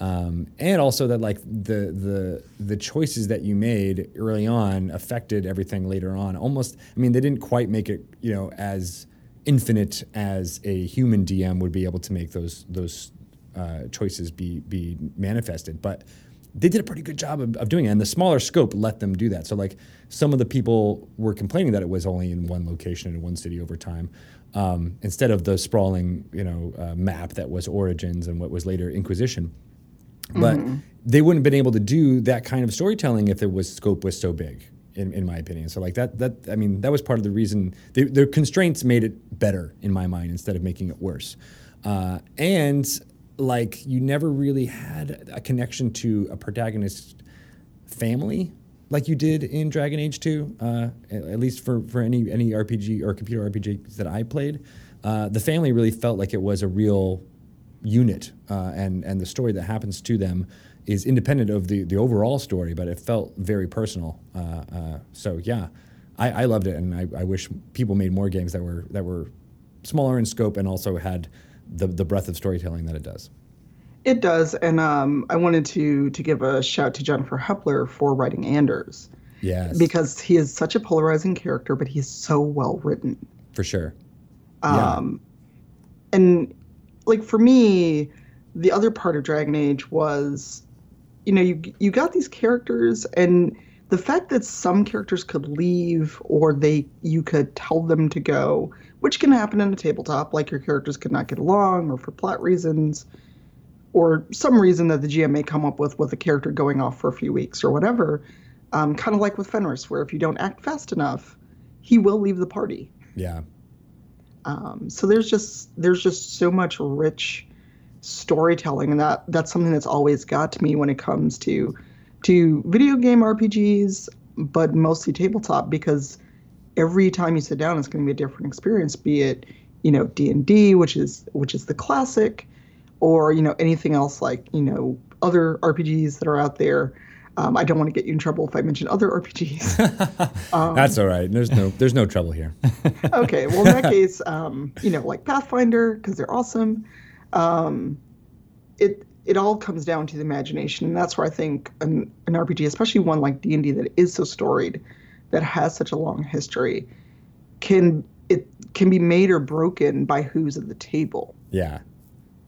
um, and also that like the the the choices that you made early on affected everything later on almost i mean they didn't quite make it you know as infinite as a human dm would be able to make those those uh, choices be be manifested. But they did a pretty good job of, of doing it. And the smaller scope let them do that. So like some of the people were complaining that it was only in one location in one city over time. Um, instead of the sprawling you know uh, map that was origins and what was later inquisition. But they wouldn't have been able to do that kind of storytelling if the was scope was so big in, in my opinion so like that that i mean that was part of the reason the, the constraints made it better in my mind instead of making it worse uh, and like you never really had a connection to a protagonist family like you did in Dragon Age 2, uh, at least for, for any any RPG or computer RPGs that I played. Uh, the family really felt like it was a real unit, uh, and and the story that happens to them is independent of the the overall story, but it felt very personal. Uh, uh, so yeah, I, I loved it, and I, I wish people made more games that were that were smaller in scope and also had the the breadth of storytelling that it does. It does, and um, I wanted to to give a shout to Jennifer Hepler for writing Anders Yes, because he is such a polarizing character, but he's so well written. for sure. Yeah. Um, and like for me, the other part of Dragon Age was, you know, you you got these characters, and the fact that some characters could leave or they you could tell them to go, which can happen in a tabletop, like your characters could not get along or for plot reasons, or some reason that the GM may come up with with a character going off for a few weeks or whatever. Um, kind of like with Fenris, where if you don't act fast enough, he will leave the party. yeah. Um, so there's just there's just so much rich storytelling, and that that's something that's always got to me when it comes to to video game RPGs, but mostly tabletop because every time you sit down, it's going to be a different experience. Be it you know D and D, which is which is the classic, or you know anything else like you know other RPGs that are out there. Um, I don't want to get you in trouble if I mention other RPGs. That's all right. There's no there's no trouble here. okay, well in that case, um, you know, like Pathfinder because they're awesome. Um, it it all comes down to the imagination, and that's where I think an, an RPG, especially one like D and D that is so storied, that has such a long history, can it can be made or broken by who's at the table. Yeah.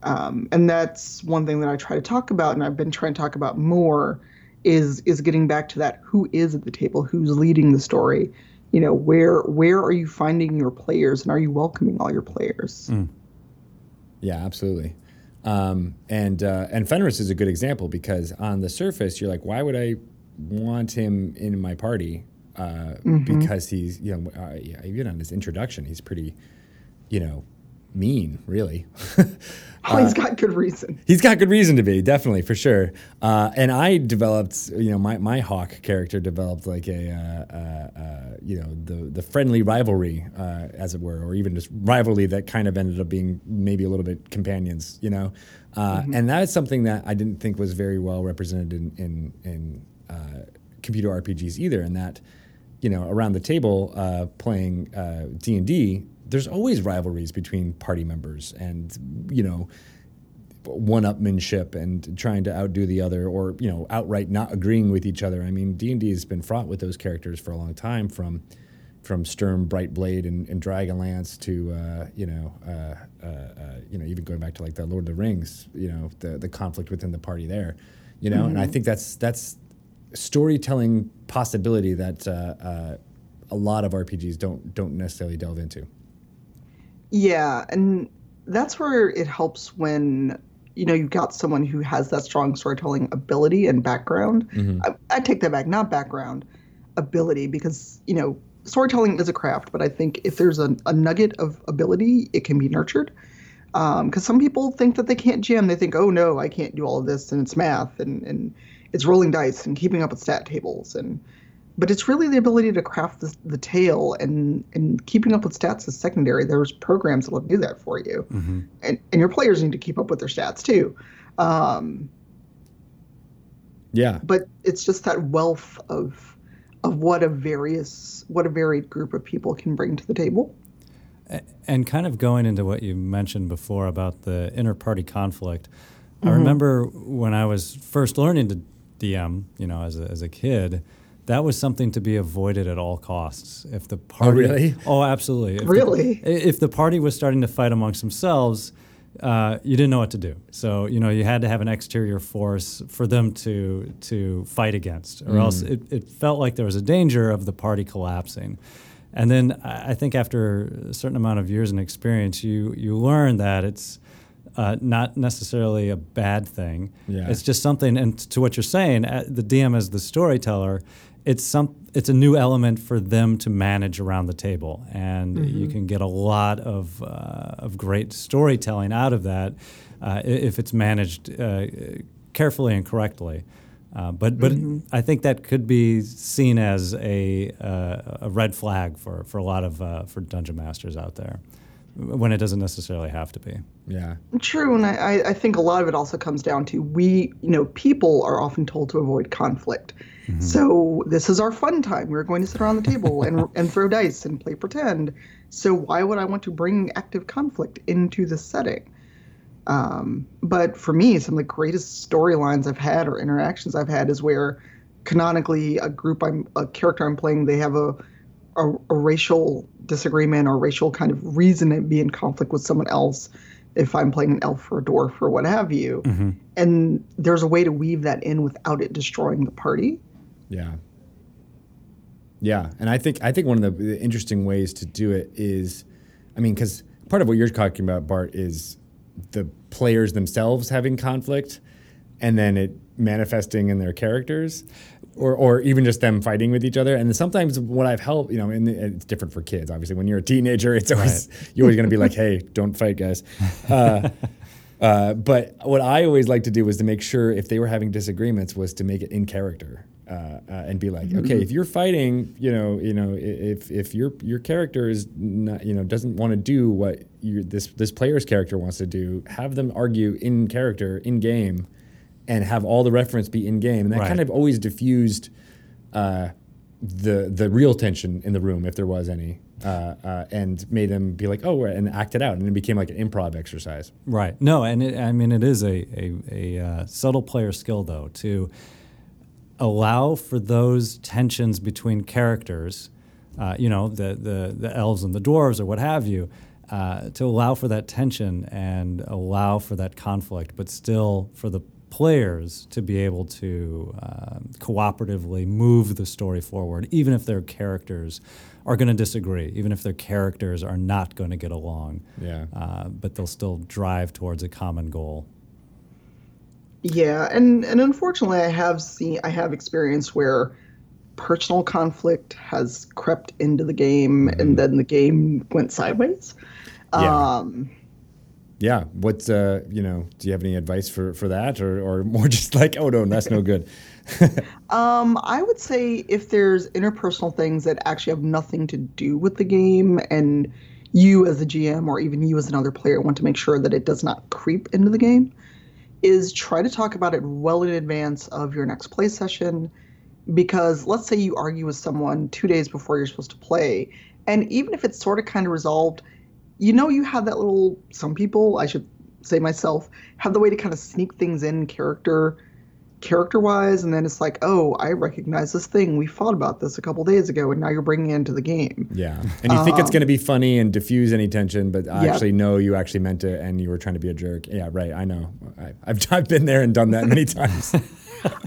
Um, and that's one thing that I try to talk about, and I've been trying to talk about more, is is getting back to that who is at the table, who's leading the story. You know, where where are you finding your players, and are you welcoming all your players? Yeah, absolutely. Um, and uh, and Fenris is a good example because on the surface you're like, why would I want him in my party? Uh, Because he's you know uh, even on his introduction he's pretty, you know, mean really. Oh, he's got good reason. He's got good reason to be, definitely for sure. Uh, and I developed, you know, my, my Hawke character developed like a, uh, uh, uh, you know, the the friendly rivalry, uh, as it were, or even just rivalry that kind of ended up being maybe a little bit companions, you know. Uh, And that is something that I didn't think was very well represented in in, in uh, computer RPGs either. And that, you know, around the table uh, playing D and D, there's always rivalries between party members, and you know one-upmanship and trying to outdo the other or you know outright not agreeing with each other. I mean d&d has been fraught with those characters for a long time from from sturm brightblade and, and dragonlance to uh, you know uh, uh, uh, you know even going back to like the lord of the rings you know the, the conflict within the party there you know? And i think that's that's storytelling possibility that uh, uh, a lot of rpgs don't don't necessarily delve into Yeah, and that's where it helps when you know you've got someone who has that strong storytelling ability and background. Mm-hmm. I, I take that back, not background, ability, because you know storytelling is a craft. But I think if there's a, a nugget of ability, it can be nurtured. Um, because some people think that they can't GM. They think, oh no, I can't do all of this, and it's math, and and it's rolling dice and keeping up with stat tables, and but it's really the ability to craft the, the tale and and keeping up with stats is secondary. There's programs that will do that for you, and and your players need to keep up with their stats too. Um, yeah but it's just that wealth of of what a various what a varied group of people can bring to the table. And kind of going into what you mentioned before about the inter-party conflict, I remember when I was first learning to DM, you know, as a, as a kid, that was something to be avoided at all costs. If the party, oh, really? oh, absolutely, If the- Really? if the party was starting to fight amongst themselves, uh, you didn't know what to do. So you know you had to have an exterior force for them to to fight against, or else it, it felt like there was a danger of the party collapsing. And then I I think after a certain amount of years and experience, you you learn that it's uh, not necessarily a bad thing. Yeah. It's just something. And to what you're saying, uh, the DM as the storyteller, it's some it's a new element for them to manage around the table, and you can get a lot of uh, of great storytelling out of that uh, if it's managed uh, carefully and correctly. Uh, but but I think that could be seen as a uh, a red flag for, for a lot of uh, for dungeon masters out there, when it doesn't necessarily have to be. Yeah. True, and I, I- I think a lot of it also comes down to we, you know, people are often told to avoid conflict. So this is our fun time. We're going to sit around the table and and throw dice and play pretend. So why would I want to bring active conflict into the setting? Um, but for me, some of the greatest storylines I've had or interactions I've had is where canonically a group I'm a character I'm playing they have a a, a racial disagreement or racial kind of reason to be in conflict with someone else if I'm playing an elf or a dwarf or what have you. Mm-hmm. And there's a way to weave that in without it destroying the party. Yeah. Yeah, and I think I think one of the, the interesting ways to do it is, I mean, because part of what you're talking about, Bart, is the players themselves having conflict, and then it manifesting in their characters, or or even just them fighting with each other. And sometimes what I've helped, you know, and it's different for kids. Obviously, when you're a teenager, it's always you're always going to be like, hey, don't fight, guys. Uh, uh, but what I always like to do was to make sure if they were having disagreements was to make it in character uh, uh, and be like, okay, if you're fighting, you know, you know, if if your your character is not, you know, doesn't want to do what you this this player's character wants to do, have them argue in character in game, and have all the reference be in game, and that Right. kind of always diffused uh, the the real tension in the room if there was any. Uh, uh, and made them be like, oh, and act it out, and it became like an improv exercise. Right. No, and it, I mean it is a a, a uh, subtle player skill though to allow for those tensions between characters, uh, you know, the, the the elves and the dwarves or what have you, uh, to allow for that tension and allow for that conflict, but still for the players to be able to um, cooperatively move the story forward, even if their characters are going to disagree, even if their characters are not going to get along Yeah. uh, but they'll still drive towards a common goal. Yeah, and and unfortunately, I have seen I have experienced where personal conflict has crept into the game, and then the game went sideways. Yeah. Um, Yeah. What's uh, you know, do you have any advice for for that, or or more just like, oh no, that's no good. Um, I would say if there's interpersonal things that actually have nothing to do with the game, and you as a GM or even you as another player want to make sure that it does not creep into the game, is try to talk about it well in advance of your next play session. Because let's say you argue with someone two days before you're supposed to play, and even if it's sort of kind of resolved, you know you have that little. Some people, I should say myself, have the way to kind of sneak things in character character wise and then it's like oh i recognize this thing we fought about this a couple days ago and now you're bringing it into the game Yeah. And you think it's going to be um, funny and diffuse any tension, but Yeah. actually, know you actually meant it and you were trying to be a jerk. Yeah, right. I know. I, I've, I've been there and done that many times.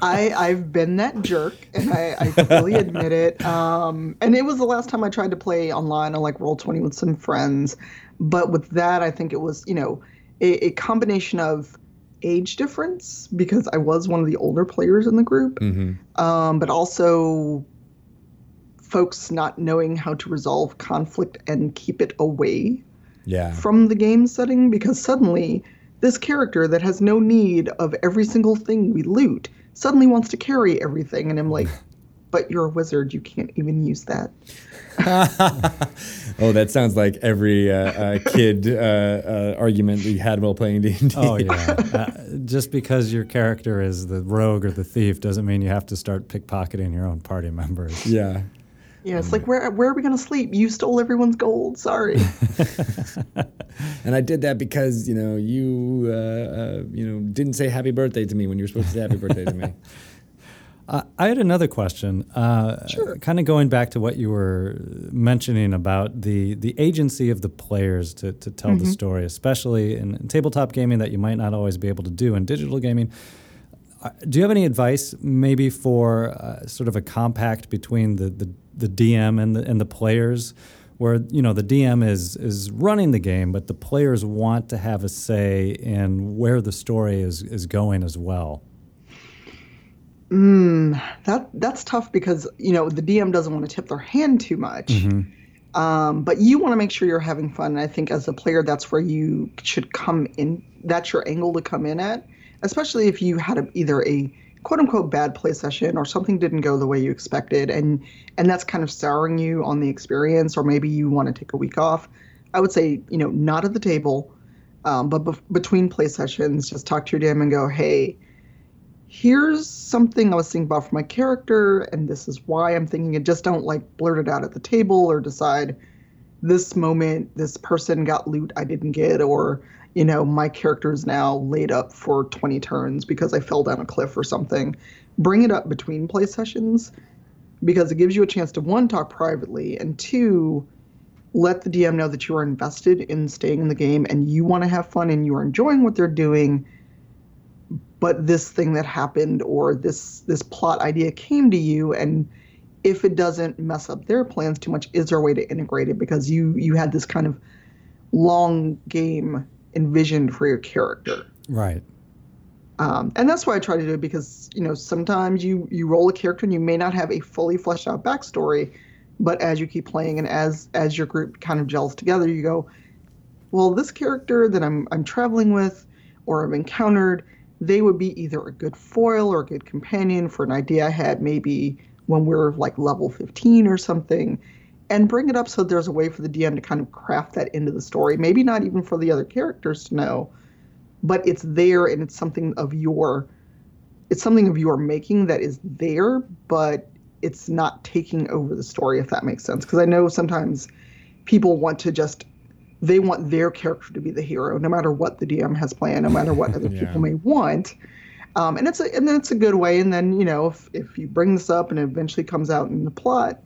I i've been that jerk and i i fully admit it. Um and it was the last time i tried to play online. On like roll 20 with some friends. But with that i think it was you know a, a combination of age difference because i was one of the older players in the group um but also folks not knowing how to resolve conflict and keep it away Yeah. from the game setting because suddenly this character that has no need of every single thing we loot suddenly wants to carry everything and I'm like but you're a wizard. You can't even use that. oh, that sounds like every uh, uh, kid uh, uh argument we had while playing D and D. Oh yeah, uh, just because your character is the rogue or the thief doesn't mean you have to start pickpocketing your own party members. Yeah. Yeah, it's like where where are we gonna sleep? You stole everyone's gold. Sorry. and I did that because you know you uh, uh, you know didn't say happy birthday to me when you were supposed to say happy birthday to me. Uh, I had another question. Uh, sure. Kind of going back to what you were mentioning about the the agency of the players to, to tell mm-hmm. the story, especially in, in, tabletop gaming that you might not always be able to do in digital gaming. Uh, do you have any advice, maybe for uh, sort of a compact between the, the, the DM and the and the players? where you know the DM is is running the game, but the players want to have a say in where the story is is going as well. Mm, that that's tough because you know the DM doesn't want to tip their hand too much, mm-hmm. um, but you want to make sure you're having fun. And I think as a player, that's where you should come in. That's your angle to come in at, especially if you had a, either a quote unquote bad play session or something didn't go the way you expected and and that's kind of souring you on the experience or maybe you want to take a week off i would say you know not at the table um, but be- between play sessions just talk to your dm and go hey here's something i was thinking about for my character and this is why i'm thinking it. Just don't like blurt it out at the table or decide this moment this person got loot i didn't get or you know, my character is now laid up for 20 turns because I fell down a cliff or something. Bring it up between play sessions because it gives you a chance to one, talk privately, and two, let the DM know that you are invested in staying in the game and you want to have fun and you are enjoying what they're doing. But this thing that happened or this this plot idea came to you and if it doesn't mess up their plans too much, is there a way to integrate it? Because you you had this kind of long game envisioned for your character. Right. Um, and that's why I try to do it because you know sometimes you you roll a character and you may not have a fully fleshed out backstory, but as you keep playing and as as your group kind of gels together, you go, well, this character that I'm I'm traveling with or I've encountered, they would be either a good foil or a good companion for an idea I had maybe when we we're like level 15 or something and bring it up so there's a way for the DM to kind of craft that into the story. Maybe not even for the other characters to know, but it's there and it's something of your it's something of your making that is there, but it's not taking over the story if that makes sense. Because I know sometimes people want to just they want their character to be the hero, no matter what the DM has planned, no matter what other yeah. people may want. Um, and it's a and that's a good way. And then you know if if you bring this up and it eventually comes out in the plot,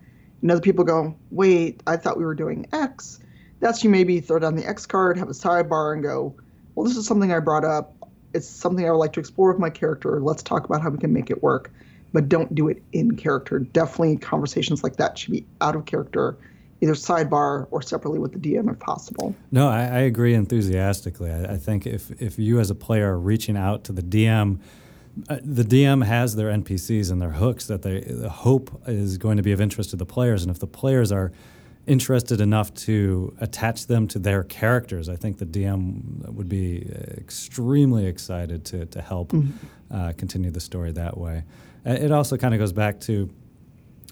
and other people go, wait, I thought we were doing X. That's you maybe throw down the X card, have a sidebar, and go, well, this is something I brought up. It's something I would like to explore with my character. Let's talk about how we can make it work. But don't do it in character. Definitely conversations like that should be out of character, either sidebar or separately with the DM if possible. No, I, I agree enthusiastically. I, I think if, if you as a player are reaching out to the DM, uh, the DM has their NPCs and their hooks that they the hope is going to be of interest to the players, and if the players are interested enough to attach them to their characters, I think the DM would be extremely excited to to help mm-hmm. uh, continue the story that way. It also kind of goes back to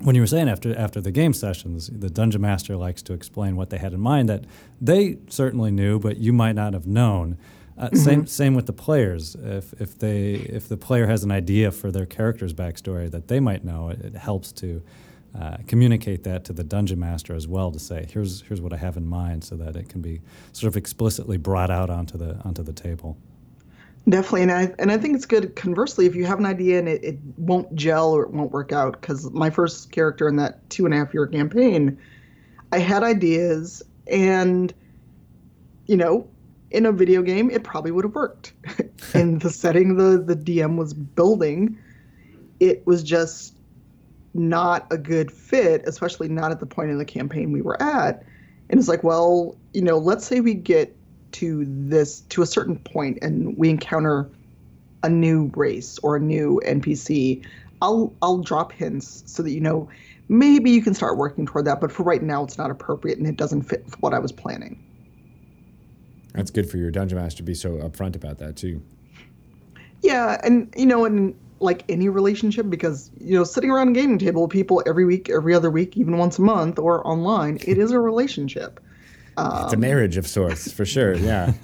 when you were saying after after the game sessions, the dungeon master likes to explain what they had in mind that they certainly knew, but you might not have known. Uh, mm-hmm. Same same with the players. If if they if the player has an idea for their character's backstory that they might know, it, it helps to uh, communicate that to the dungeon master as well to say here's here's what I have in mind, so that it can be sort of explicitly brought out onto the onto the table. Definitely, and I and I think it's good. Conversely, if you have an idea and it, it won't gel or it won't work out, because my first character in that two and a half year campaign, I had ideas and you know in a video game, it probably would have worked. in the setting the, the DM was building, it was just not a good fit, especially not at the point in the campaign we were at. And it's like, well, you know, let's say we get to this to a certain point and we encounter a new race or a new NPC. I'll I'll drop hints so that you know maybe you can start working toward that, but for right now it's not appropriate and it doesn't fit with what I was planning. That's good for your dungeon master to be so upfront about that too. Yeah, and you know, and like any relationship because you know sitting around a gaming table with people every week, every other week, even once a month or online, it is a relationship. it's a marriage of sorts for sure. Yeah.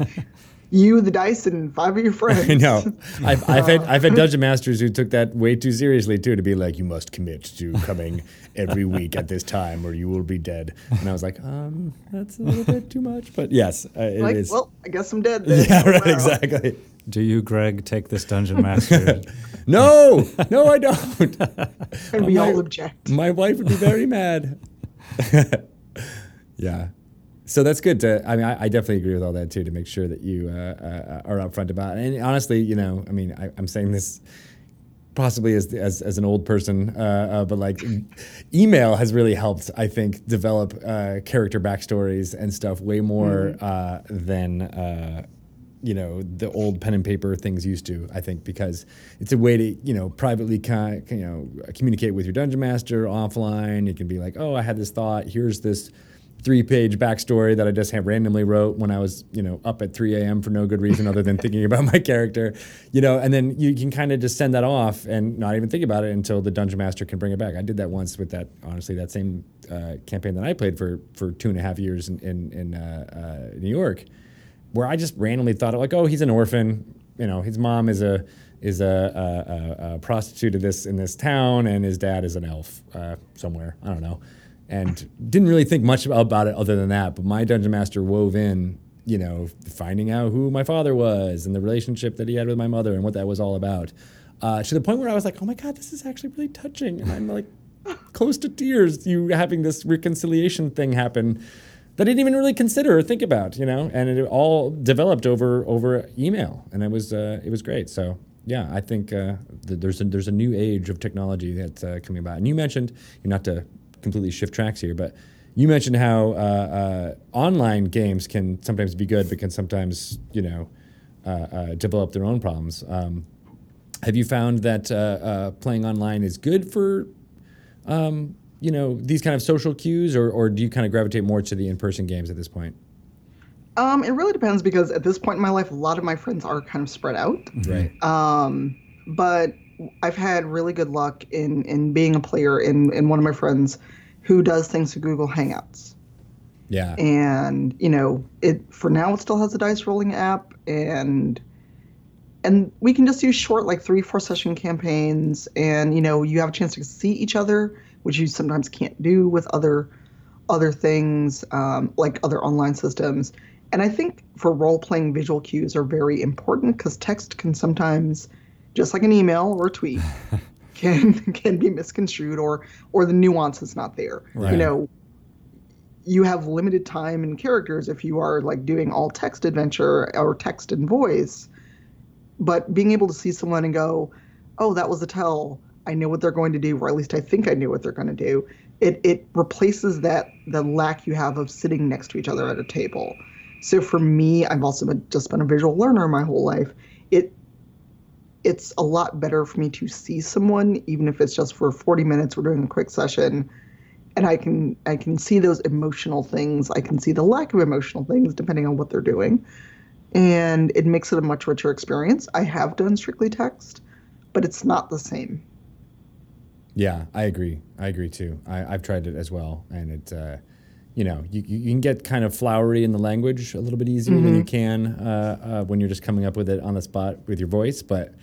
You, the dice, and five of your friends. I know. I've, I've had I've had dungeon masters who took that way too seriously too. To be like, you must commit to coming every week at this time, or you will be dead. And I was like, um, that's a little bit too much. But yes, uh, it like, is. well, I guess I'm dead. Then. yeah, right. wow. Exactly. Do you, Greg, take this dungeon master? No, no, I don't. And we my- all object. My wife would be very mad. yeah. So that's good to. I mean, I, I definitely agree with all that too. To make sure that you uh, uh, are upfront about it. And honestly, you know, I mean, I, I'm saying this possibly as as, as an old person, uh, uh, but like email has really helped. I think develop uh, character backstories and stuff way more uh, than. Uh, you know the old pen and paper things used to. I think because it's a way to you know privately con- you know communicate with your dungeon master offline. You can be like, oh, I had this thought. Here's this three-page backstory that I just randomly wrote when I was you know up at 3 a.m. for no good reason other than thinking about my character. You know, and then you can kind of just send that off and not even think about it until the dungeon master can bring it back. I did that once with that honestly that same uh, campaign that I played for for two and a half years in in, in uh, uh, New York where I just randomly thought like, oh, he's an orphan. You know, his mom is a is a, a, a, a prostitute this in this town, and his dad is an elf uh, somewhere. I don't know, and didn't really think much about it other than that. But my dungeon master wove in, you know, finding out who my father was and the relationship that he had with my mother and what that was all about. Uh, to the point where I was like, oh my god, this is actually really touching, and I'm like close to tears. You having this reconciliation thing happen that I didn't even really consider or think about, you know, and it all developed over over email, and it was uh, it was great. So yeah, I think uh, th- there's a, there's a new age of technology that's uh, coming about. And you mentioned, you're not to completely shift tracks here, but you mentioned how uh, uh, online games can sometimes be good, but can sometimes you know uh, uh, develop their own problems. Um, have you found that uh, uh, playing online is good for um, you know these kind of social cues, or, or do you kind of gravitate more to the in-person games at this point? Um, it really depends because at this point in my life, a lot of my friends are kind of spread out. Right. Um, but I've had really good luck in in being a player in in one of my friends who does things through Google Hangouts. Yeah. and you know it for now it still has a dice rolling app and and we can just do short like three four session campaigns and you know you have a chance to see each other which you sometimes can't do with other other things um, like other online systems and i think for role playing visual cues are very important because text can sometimes just like an email or a tweet can can be misconstrued or or the nuance is not there. Right. you know you have limited time and characters if you are like doing all text adventure or text and voice but being able to see someone and go oh that was a tell. I know what they're going to do or at least i think i knew what they're going to do it it replaces that the lack you have of sitting next to each other at a table. So for me i've also been, just been a visual learner my whole life. It it's a lot better for me to see someone even if it's just for 40 minutes we're doing a quick session and I can I can see those emotional things. I can see the lack of emotional things depending on what they're doing, and it makes it a much richer experience. I have done strictly text, but it's not the same. Yeah, I agree. I agree too. I, I've tried it as well, and it, uh, you know, you, you can get kind of flowery in the language a little bit easier than you can uh, uh, when you're just coming up with it on the spot with your voice, but.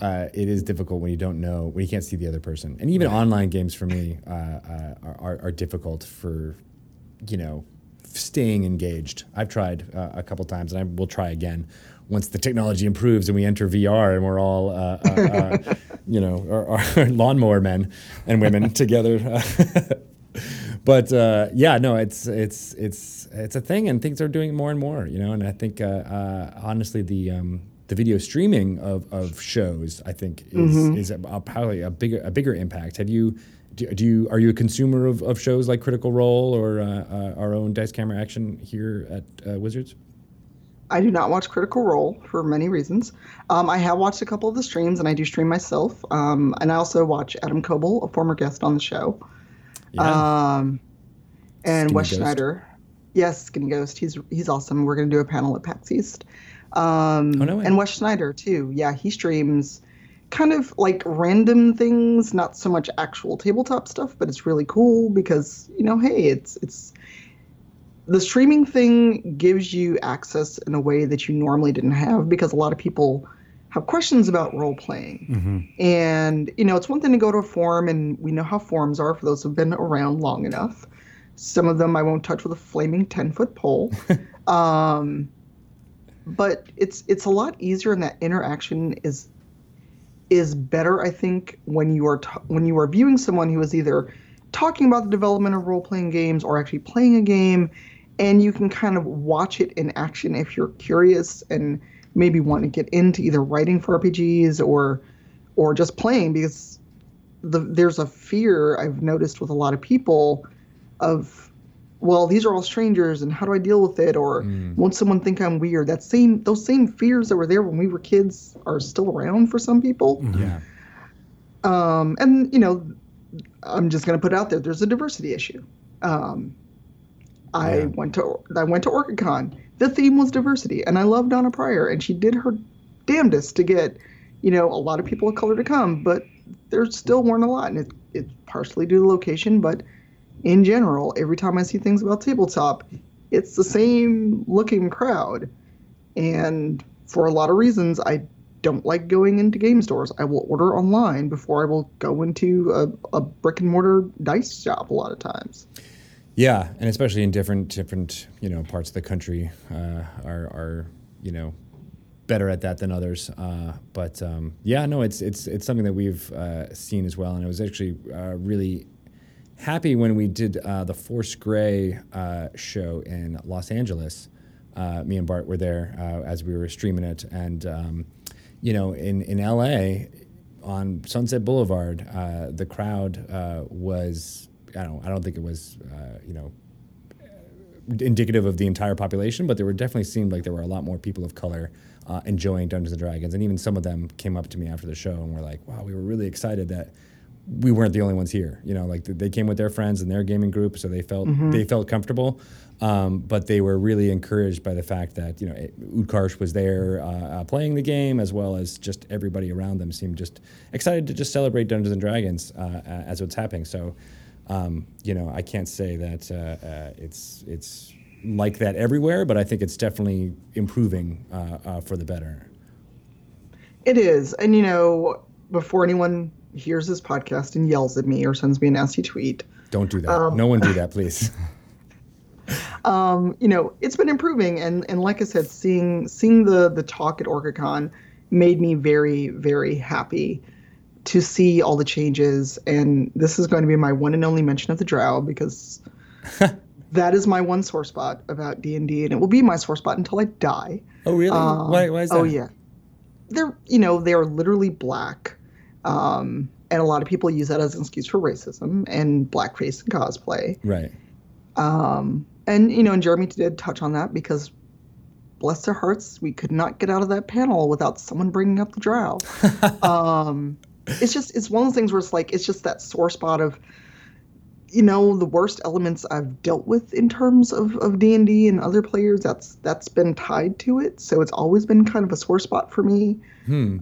Uh, it is difficult when you don't know when you can't see the other person, and even online games for me uh, uh, are, are, are difficult for, you know, staying engaged. I've tried uh, a couple times, and I will try again once the technology improves and we enter VR and we're all, uh, uh, uh, you know, our, our lawnmower men and women together. but uh, yeah, no, it's it's it's it's a thing, and things are doing more and more, you know. And I think uh, uh, honestly, the um, the video streaming of, of shows, I think, is is a, a, probably a bigger a bigger impact. Have you? Do, do you are you a consumer of, of shows like Critical Role or uh, uh, our own Dice Camera Action here at uh, Wizards? I do not watch Critical Role for many reasons. Um, I have watched a couple of the streams, and I do stream myself. Um, and I also watch Adam Koebel, a former guest on the show, um, and Skinny Wes Ghost. Schneider. Yes, Skinny Ghost. He's he's awesome. We're going to do a panel at PAX East. Um, Oh, no way. And Wes Schneider too. Yeah, he streams, kind of like random things, not so much actual tabletop stuff, but it's really cool because you know, hey, it's it's the streaming thing gives you access in a way that you normally didn't have because a lot of people have questions about role playing. Mm-hmm. And, you know, it's one thing to go to a forum, and we know how forums are for those who've been around long enough. Some of them I won't touch with a flaming 10 foot pole. um, but it's it's a lot easier, and that interaction is is better, I think, when you are t- when you are viewing someone who is either talking about the development of role playing games or actually playing a game, and you can kind of watch it in action if you're curious and maybe want to get into either writing for RPGs or or just playing because the, there's a fear I've noticed with a lot of people of well these are all strangers and how do I deal with it? Or won't someone think I'm weird? That same those same fears that were there when we were kids are still around for some people. Yeah. um, and you know I'm just going to put it out there there's a diversity issue. Um, I Yeah. went to I went to OrcaCon. The theme was diversity, and I love Donna Prior, and she did her damnedest to get, you know, a lot of people of color to come, but there still weren't a lot, and it, it's partially due to location, but in general, every time I see things about tabletop, it's the same looking crowd, and for a lot of reasons, I don't like going into game stores. I will order online before I will go into a, a brick and mortar dice shop a lot of times. Yeah, and especially in different different you know parts of the country uh, are are you know better at that than others. Uh, but um, yeah, no, it's it's it's something that we've uh, seen as well, and I was actually uh, really happy when we did uh, the Force Grey uh, show in Los Angeles. Me and Bart were there as we were streaming it, and um, you know, in in LA on Sunset Boulevard, the crowd was I don't I don't think it was uh, you know indicative of the entire population, but there were definitely seemed like there were a lot more people of color uh, enjoying Dungeons and Dragons, and even some of them came up to me after the show and were like, "Wow, we were really excited that." We weren't the only ones here, you know. Like they came with their friends and their gaming group, so they felt they felt comfortable. Um, but they were really encouraged by the fact that you know Utkarsh was there uh, uh, playing the game, as well as just everybody around them seemed just excited to just celebrate Dungeons and Dragons uh, uh, as what's happening. So, um, you know, I can't say that uh, uh, it's it's like that everywhere, but I think it's definitely improving uh, uh, for the better. It is. And, you know, before anyone hears this podcast and yells at me or sends me a nasty tweet, Don't do that. no one do that, please. um, you know, it's been improving. And, and like I said, seeing seeing the, the talk at OrcaCon made me very, very happy to see all the changes. And this is going to be my one and only mention of the Drow because that is my one sore spot about D&D. And it will be my sore spot until I die. oh, really? why, why is that? Oh yeah, they're you know they're literally black, um, and a lot of people use that as an excuse for racism and blackface and cosplay. Right. Um, and you know, and Jeremy did touch on that because, bless their hearts, we could not get out of that panel without someone bringing up the drow. um, it's just it's one of those things where it's like it's just that sore spot of you know the worst elements I've dealt with in terms of of D and D and other players. That's that's been tied to it, so it's always been kind of a sore spot for me.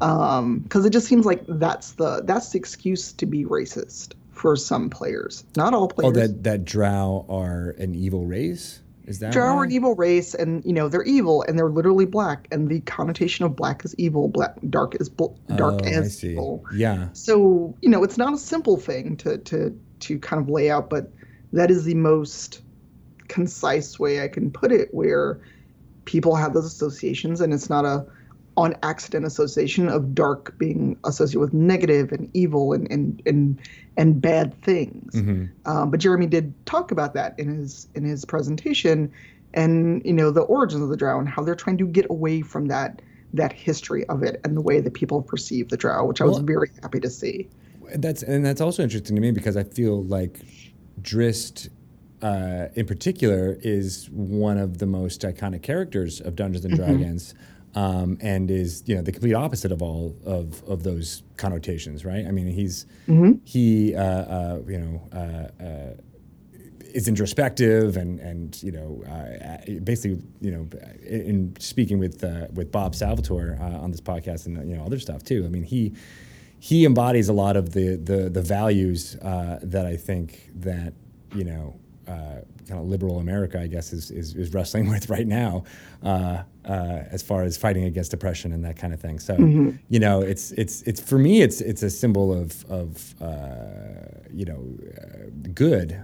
Um, because it just seems like that's the that's the excuse to be racist for some players, not all players. Oh, that that Drow are an evil race. Is that Drow are an evil race, and you know they're evil, and they're literally black, and the connotation of black is evil, black dark is bl- dark Oh, as evil. Yeah. So you know it's not a simple thing to to to kind of lay out, but that is the most concise way I can put it, where people have those associations, and it's not a on accident association of dark being associated with negative and evil and and and, and bad things. Um, but Jeremy did talk about that in his in his presentation, and you know the origins of the drow and how they're trying to get away from that that history of it and the way that people perceive the drow, which I was Well- very happy to see. That's and that's also interesting to me because I feel like Drizzt, uh, in particular, is one of the most iconic characters of Dungeons and Dragons, um, and is you know the complete opposite of all of of those connotations, right? I mean, he's he uh, uh, you know. Uh, uh, is introspective and and you know uh, basically you know in in speaking with uh, with Bob Salvatore uh, on this podcast and you know other stuff too. I mean he he embodies a lot of the the, the values uh, that I think that you know uh, kind of liberal America, I guess, is, is, is wrestling with right now, uh, uh, as far as fighting against depression and that kind of thing. So, mm-hmm. you know, it's it's it's for me, it's it's a symbol of of uh, you know uh, good,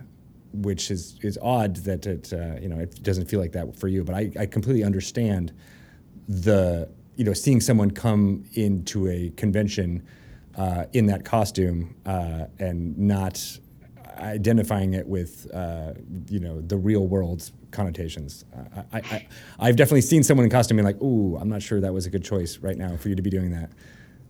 which is is odd that it uh, you know it doesn't feel like that for you. But I, I completely understand the you know seeing someone come into a convention. in that costume and not identifying it with uh, you know the real world's connotations. I, I, have definitely seen someone in costume being like, "Ooh, I'm not sure that was a good choice right now for you to be doing that."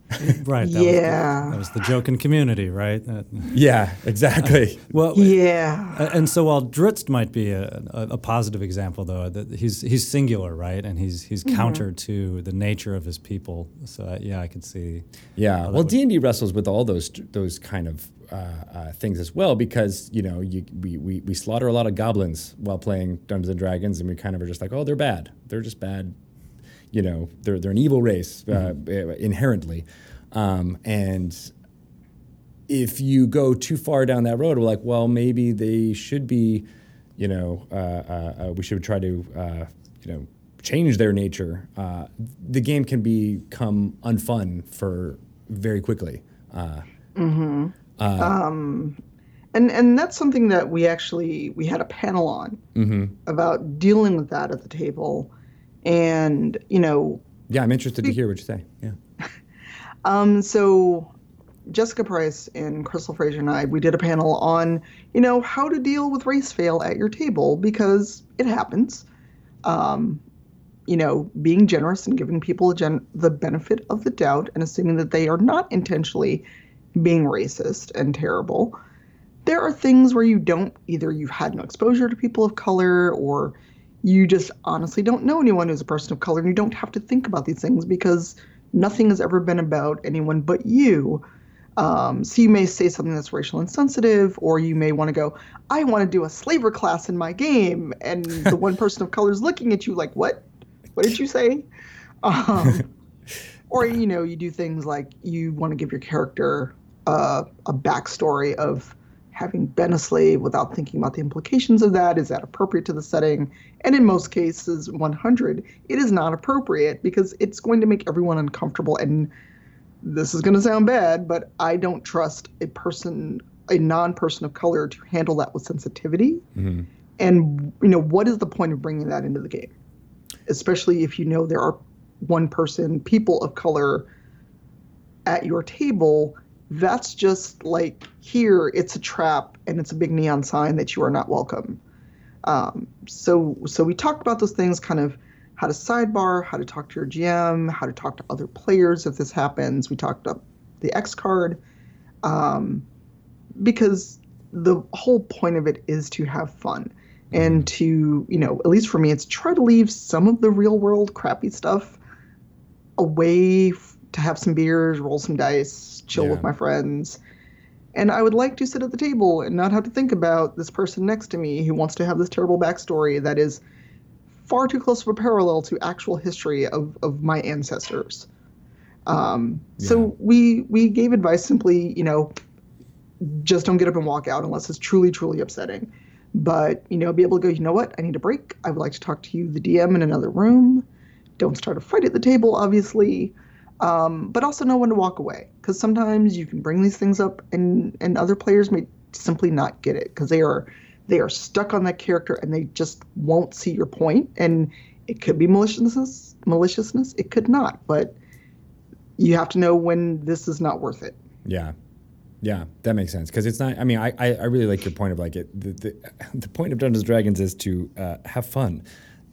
right. That yeah. Was the, that was the joke in Community, right? That, yeah, exactly. Uh, well, yeah. And so while Drizzt might be a, a, a, positive example, though, that he's he's singular, right? And he's he's mm-hmm. counter to the nature of his people. So uh, yeah, I could see. Yeah. Well, D and D wrestles with all those those kind of uh, uh, things as well because you know you, we, we, we slaughter a lot of goblins while playing Dungeons and Dragons and we kind of are just like oh they're bad they're just bad you know they're they're an evil race uh, mm-hmm. inherently um, and if you go too far down that road we're like well maybe they should be you know uh, uh, we should try to you know change their nature the game can become unfun for very quickly mm-hmm. Uh, um, and and that's something that we actually we had a panel on mm-hmm. about dealing with that at the table, and you know. Yeah, I'm interested to hear what you say. Yeah. um. So. Jessica Price and Crystal Frasier and I, we did a panel on, you know, how to deal with race fail at your table because it happens. Um, you know, being generous and giving people gen- the benefit of the doubt and assuming that they are not intentionally being racist and terrible. There are things where you don't either you've had no exposure to people of color or you just honestly don't know anyone who's a person of color and you don't have to think about these things because nothing has ever been about anyone but you. Um, so you may say something that's racial insensitive, or you may want to go, I want to do a slaver class in my game. And the one person of color is looking at you like, what? What did you say? Um, or, you know, you do things like you want to give your character uh, a backstory of having been a slave without thinking about the implications of that. Is that appropriate to the setting? And in most cases, 100, it is not appropriate because it's going to make everyone uncomfortable. And this is going to sound bad, but I don't trust a person, a non person of color, to handle that with sensitivity. Mm-hmm. And, you know, what is the point of bringing that into the game? Especially if you know there are one person, people of color at your table that's just like here it's a trap and it's a big neon sign that you are not welcome um, so so we talked about those things kind of how to sidebar how to talk to your gm how to talk to other players if this happens we talked about the x card um, because the whole point of it is to have fun and mm-hmm. to you know at least for me it's try to leave some of the real world crappy stuff away to have some beers, roll some dice, chill yeah. with my friends. And I would like to sit at the table and not have to think about this person next to me who wants to have this terrible backstory that is far too close of a parallel to actual history of, of my ancestors. Um, yeah. So we we gave advice simply, you know, just don't get up and walk out unless it's truly truly upsetting. But you know, be able to go. You know what? I need a break. I would like to talk to you, the DM, in another room. Don't start a fight at the table, obviously um, but also know when to walk away because sometimes you can bring these things up and and other players may simply not get it because they are they are stuck on that character and they just won't see your point and it could be maliciousness maliciousness it could not but you have to know when this is not worth it yeah yeah, that makes sense because it's not. I mean, I, I really like your point of like it. The, the, the point of Dungeons Dragons is to uh, have fun,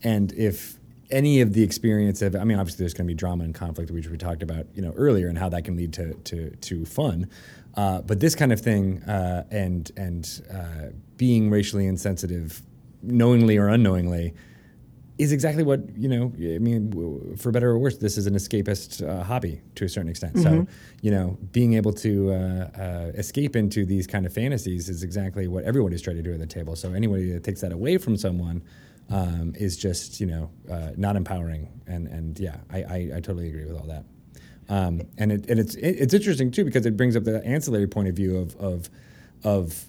and if any of the experience of, I mean, obviously there's going to be drama and conflict, which we talked about, you know, earlier, and how that can lead to to, to fun. Uh, but this kind of thing, uh, and and uh, being racially insensitive, knowingly or unknowingly, is exactly what you know. I mean, for better or worse, this is an escapist uh, hobby to a certain extent. Mm-hmm. So, you know, being able to uh, uh, escape into these kind of fantasies is exactly what everyone is trying to do at the table. So, anybody that takes that away from someone um, is just you know uh, not empowering. And and yeah, I, I, I totally agree with all that. Um, and it, and it's it, it's interesting too because it brings up the ancillary point of view of of of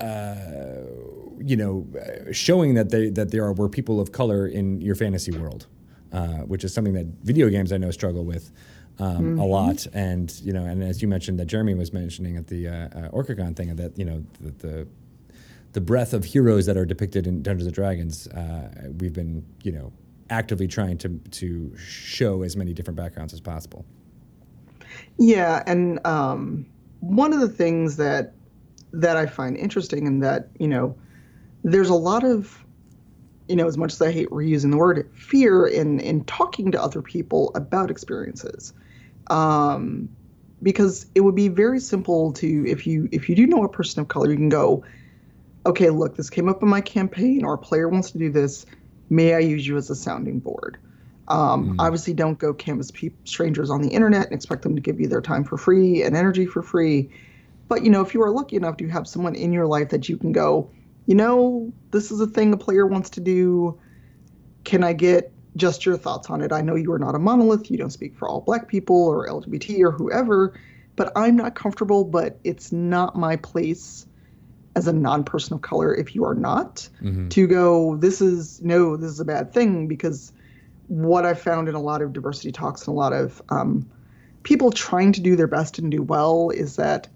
uh, you know showing that they that there are were people of color in your fantasy world, uh, which is something that video games I know struggle with. Um, A lot, and you know, and as you mentioned, that Jeremy was mentioning at the uh, uh, OrcaCon thing, that you know, the, the the breadth of heroes that are depicted in Dungeons and Dragons, uh, we've been you know actively trying to to show as many different backgrounds as possible. Yeah, and um, one of the things that that I find interesting and that you know, there's a lot of you know, as much as I hate reusing the word fear in in talking to other people about experiences, um, because it would be very simple to if you if you do know a person of color, you can go, okay, look, this came up in my campaign, or a player wants to do this. May I use you as a sounding board? Um, Obviously, don't go canvas pe- strangers on the internet and expect them to give you their time for free and energy for free. But you know, if you are lucky enough to have someone in your life that you can go, you know, this is a thing a player wants to do. Can I get just your thoughts on it? I know you are not a monolith. You don't speak for all black people or LGBT or whoever, but I'm not comfortable. But it's not my place as a non-person of color if you are not to go this is no this is a bad thing because what i've found in a lot of diversity talks and a lot of um, people trying to do their best and do well is that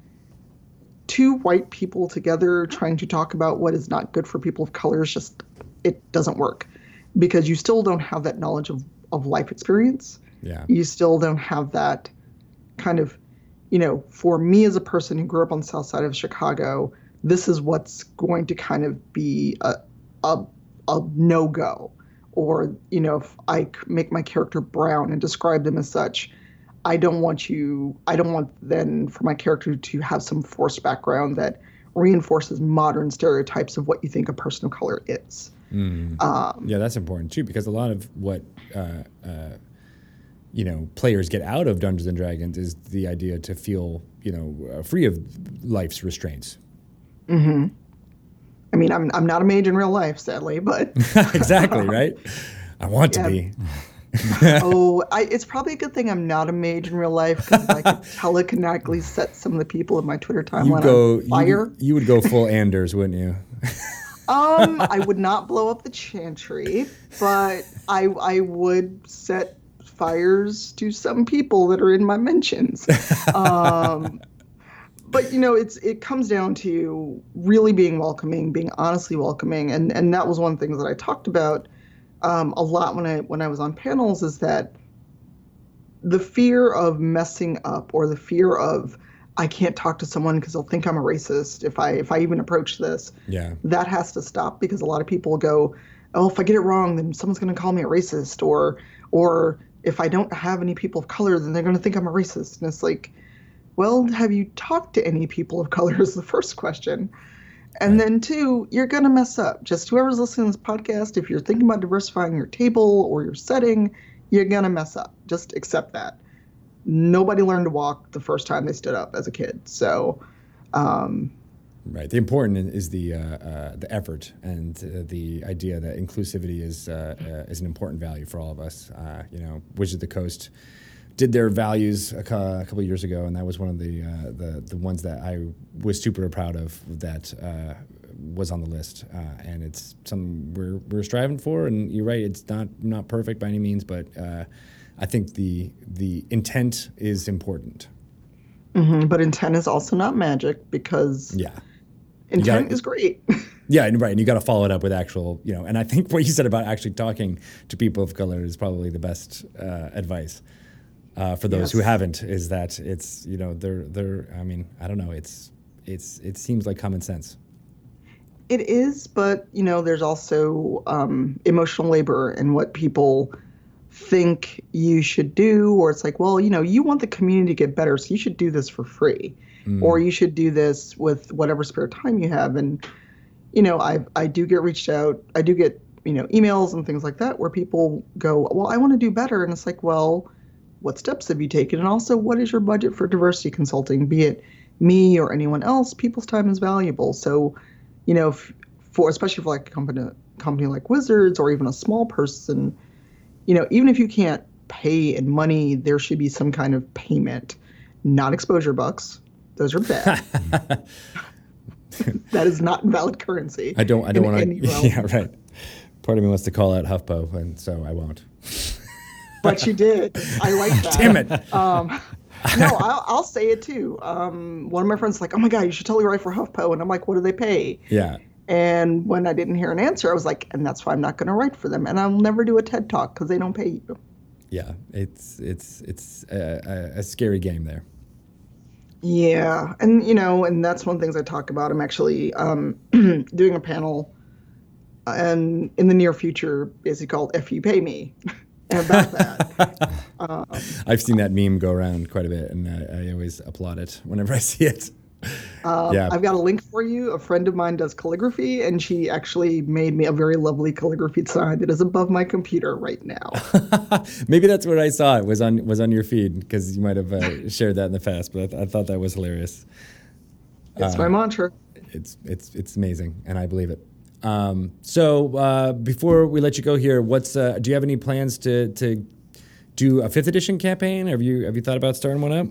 two white people together trying to talk about what is not good for people of color is just it doesn't work because you still don't have that knowledge of, of life experience Yeah. you still don't have that kind of you know for me as a person who grew up on the south side of chicago this is what's going to kind of be a, a, a no-go. Or you know if I make my character brown and describe them as such i don't want you i don't want then for my character to have some forced background that reinforces modern stereotypes of what you think a person of color is. Yeah, that's important too because a lot of what uh, uh, you know players get out of Dungeons and Dragons is the idea to feel you know uh, free of life's restraints. I mean i'm, I'm not a mage in real life sadly but exactly right. I want to be. oh, I, it's probably a good thing I'm not a mage in real life because I could telekinetically set some of the people in my Twitter You timeline go. on fire. You, you would go full Anders, wouldn't you? Um, I would not blow up the chantry, but I I would set fires to some people that are in my mentions. Um, but you know, it's it comes down to really being welcoming, being honestly welcoming, and and that was one thing that I talked about um, a lot when I when I was on panels is that the fear of messing up or the fear of I can't talk to someone because they'll think I'm a racist if I if I even approach this Yeah. that has to stop because a lot of people go, oh, if I get it wrong, then someone's going to call me a racist, or or if I don't have any people of color, then they're going to think I'm a racist. And it's like, well, have you talked to any people of color? Is the first question. And then two, you're going to mess up. Just whoever's listening to this podcast, if you're thinking about diversifying your table or your setting, you're going to mess up. Just accept that. Nobody learned to walk the first time they stood up as a kid. So, um, Right. The important is the uh, uh, the effort and uh, the idea that inclusivity is uh, uh, is an important value for all of us. Uh, you know, Wizards of the Coast did their values a, a couple of years ago, and that was one of the uh, the the ones that I was super proud of that uh, was on the list. Uh, and it's something we're we're striving for. And you're right, it's not not perfect by any means, but uh, I think the the intent is important. mhm, but intent is also not magic because Yeah. intent gotta- is great. Yeah, and right, and you got to follow it up with actual, you know. And I think what you said about actually talking to people of color is probably the best uh, advice uh, for those who haven't. Is that it's you know they're they're. I mean, I don't know. It's it's it seems like common sense. It is, but you know, there's also um, emotional labor and what people think you should do, or it's like, well, you know, you want the community to get better, so you should do this for free, or you should do this with whatever spare time you have. And you know, I I do get reached out, I do get you know emails and things like that where people go, well, I want to do better, and it's like, well, what steps have you taken, and also what is your budget for diversity consulting, be it me or anyone else? People's time is valuable, so you know, for especially for like a company company like Wizards or even a small person, you know, even if you can't pay in money, there should be some kind of payment, not exposure bucks. Those are bad. that is not valid currency. I don't. I don't want to. Yeah, right. Part of me wants to call out HuffPo, and so I won't. But you did. I like that. Damn it! Um, no, I'll, I'll say it too. Um, one of my friends like, "Oh my god, you should totally write for HuffPo," and I'm like, "What do they pay?" yeah. And when I didn't hear an answer, I was like, "And that's why I'm not going to write for them, and I'll never do a TED talk because they don't pay you." Yeah. It's it's it's a, a, scary game there. Yeah, and you know, and that's one of the things I talk about. I'm actually um, doing a panel, and in the near future, basically called "If You Pay Me," about that. Um, I've seen that meme go around quite a bit, and I, I always applaud it whenever I see it. Um, yeah. I've got a link for you. A friend of mine does calligraphy, and she actually made me a very lovely calligraphy sign that is above my computer right now. Maybe that's what I saw. It was on was on your feed because you might have uh, shared that in the past. But I, th- I thought that was hilarious. It's my uh, mantra. It's it's it's amazing, and I believe it. Um, so uh, before we let you go here, what's uh, do you have any plans to to do a fifth edition campaign? Have you have you thought about starting one up?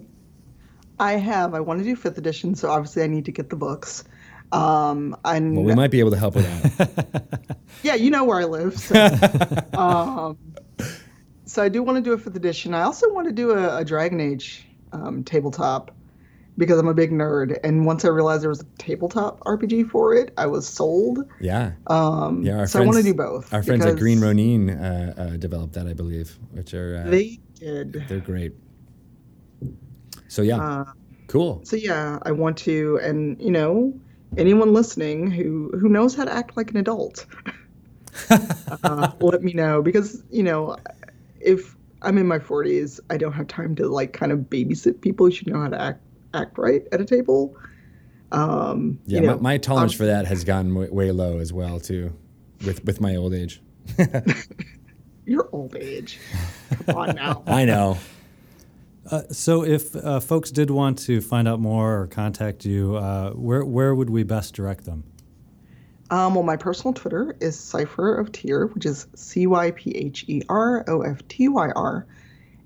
I have. I want to do fifth edition, so obviously I need to get the books. Um, and Well, we might be able to help with that. yeah, you know where I live. So, um, so I do want to do a fifth edition. I also want to do a, a Dragon Age um, tabletop because I'm a big nerd. And once I realized there was a tabletop RPG for it, I was sold. yeah. Um, Yeah, so I want to do both. Our friends at Green Ronin uh, uh, developed that, I believe, which are uh, They did. they're great. So yeah, Uh, cool. so yeah, I want to, and you know, anyone listening who who knows how to act like an adult, uh, let me know because you know, if I'm in my 40s, I don't have time to like kind of babysit people who should know how to act act right at a table. Um, Yeah, you know, my, my tolerance um, for that has gone way, way low as well too, with with my old age. your old age. Come on now. I know. Uh, so, if uh, folks did want to find out more or contact you, uh, where where would we best direct them? Um, well, my personal Twitter is Cypher of Tyr, which is C Y P H E R O F T Y R.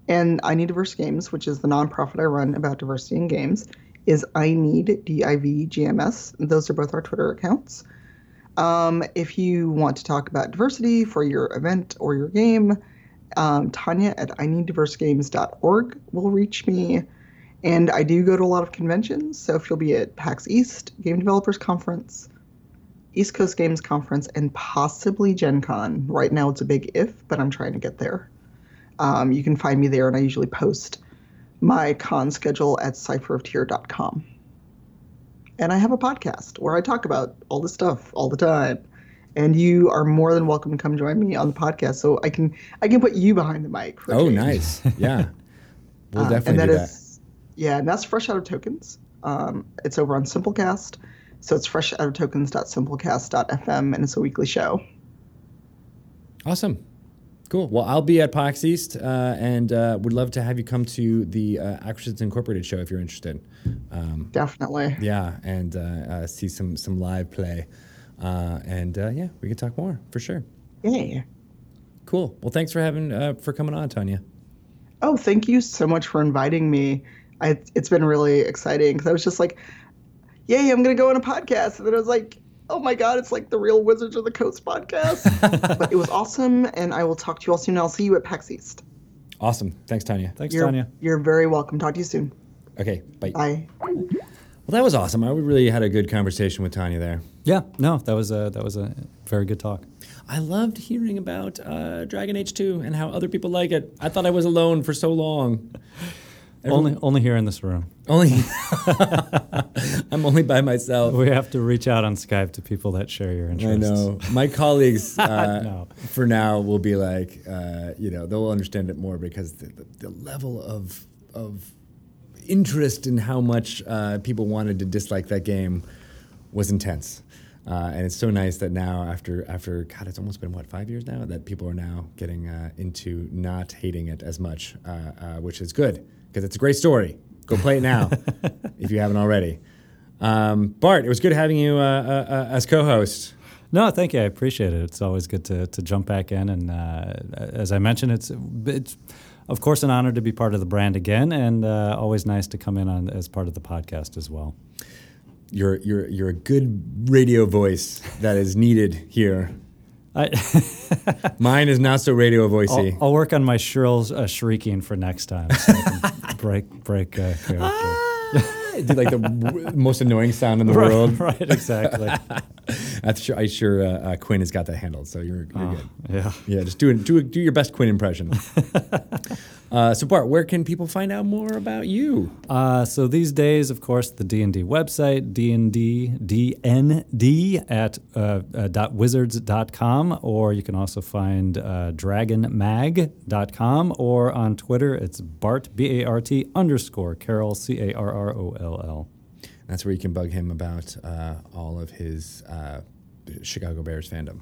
And I Need Diverse Games, which is the nonprofit I run about diversity in games, is I Need D I V G M S. Those are both our Twitter accounts. Um, if you want to talk about diversity for your event or your game, um, Tanya at I Need IneedDiverseGames.org will reach me. And I do go to a lot of conventions, so if you'll be at PAX East, Game Developers Conference, East Coast Games Conference, and possibly Gen Con. Right now it's a big if, but I'm trying to get there. Um, you can find me there, and I usually post my con schedule at cypheroftyr.com. And I have a podcast where I talk about all this stuff all the time. And you are more than welcome to come join me on the podcast, so I can I can put you behind the mic. Oh, change. nice. Yeah, we'll Uh, definitely and that do that. is- yeah, and that's fresh out of tokens. Um, it's over on Simplecast, so it's fresh out of tokens.simplecast.fm, and it's a weekly show. Awesome. Cool. Well, I'll be at PAX East uh, and uh, would love to have you come to the uh, Acquisitions Incorporated show if you're interested. Um, Definitely. yeah, and uh, uh, see some some live play. Uh, and uh, yeah, we can talk more for sure. Yay. Cool. Well, thanks for having uh, for coming on, Tanya. Oh, thank you so much for inviting me. I, it's been really exciting because I was just like, yay, I'm going to go on a podcast. And then I was like, oh my God, it's like the real Wizards of the Coast podcast. but it was awesome, and I will talk to you all soon. I'll see you at PAX East. Awesome. Thanks, Tanya. Thanks, You're, Tanya. you're very welcome. Talk to you soon. Okay. Bye. Bye. Well, that was awesome. I really had a good conversation with Tanya there. Yeah, no, that was a that was a very good talk. I loved hearing about uh, Dragon Age 2 and how other people like it. I thought I was alone for so long. Only only here in this room. Only I'm only by myself. We have to reach out on Skype to people that share your interests. I know. My colleagues, uh, No. for now, will be like, uh, you know, they'll understand it more because the, the, the level of of interest in how much uh, people wanted to dislike that game was intense. Uh, and it's so nice that now, after after God, it's almost been what five years now that people are now getting uh, into not hating it as much, uh, uh, which is good because it's a great story. Go play it now if you haven't already. Um, Bart, it was good having you uh, uh, uh, as co-host. No, thank you. I appreciate it. It's always good to, to jump back in, and uh, as I mentioned, it's it's of course, an honor to be part of the brand again, and uh, always nice to come in on as part of the podcast as well. You're you're you're a good radio voice that is needed here. I, Mine is not so radio voicey. I'll, I'll work on my shrill uh, shrieking for next time. So I can break break uh, character. do like the most annoying sound in the right, world. right, exactly. I'm sure, I'm sure uh, uh, Quinn has got that handled, so you're, you're good. yeah. Yeah, just do it. Do do your best Quinn impression. uh, so Bart, where can people find out more about you? Uh, so these days, of course, the D and D website, DND, DND at uh, uh, dot wizards.com, or you can also find uh, dragonmag.com, or on Twitter, it's Bart, B A R T underscore Carroll, C A R R O L L. That's where you can bug him about uh, all of his uh, Chicago Bears fandom.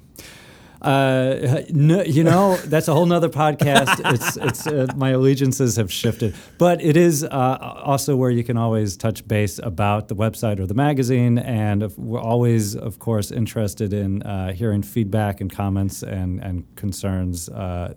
Uh, no, you know, that's a whole nother podcast. It's it's uh, my allegiances have shifted, but it is uh, also where you can always touch base about the website or the magazine, and if- we're always, of course, interested in uh, hearing feedback and comments and and concerns. Uh,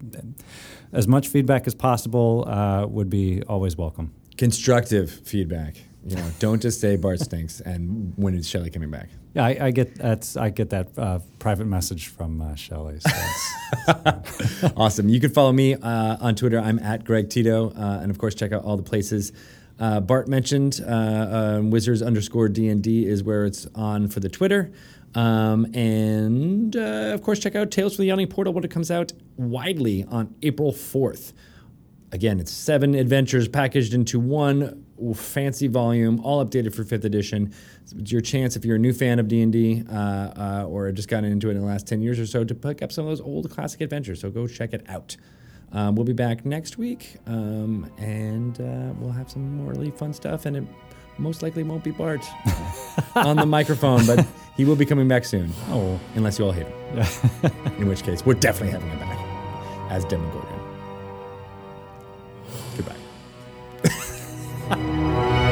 as much feedback as possible uh, would be always welcome. Constructive feedback. You know, don't just say Bart stinks and when is Shelly coming back? Yeah, I, I get that's I get that uh, private message from uh, Shelly. So awesome. You can follow me uh, on Twitter. I'm at Greg Tito. Uh, and of course, check out all the places uh, Bart mentioned. Uh, uh, Wizards underscore DND is where it's on for the Twitter. Um, and uh, of course, check out Tales from the Yawning Portal when it comes out widely on April 4th. Again, it's seven adventures packaged into one fancy volume, all updated for fifth edition. It's your chance, if you're a new fan of D and D uh, uh, or just gotten into it in the last ten years or so, to pick up some of those old classic adventures. So go check it out. Um, we'll be back next week, um, and uh, we'll have some more really fun stuff. And it most likely won't be Bart on the microphone, but he will be coming back soon. oh, Unless you all hate him. in which case, we're definitely having him back as Demogorgon. ハハ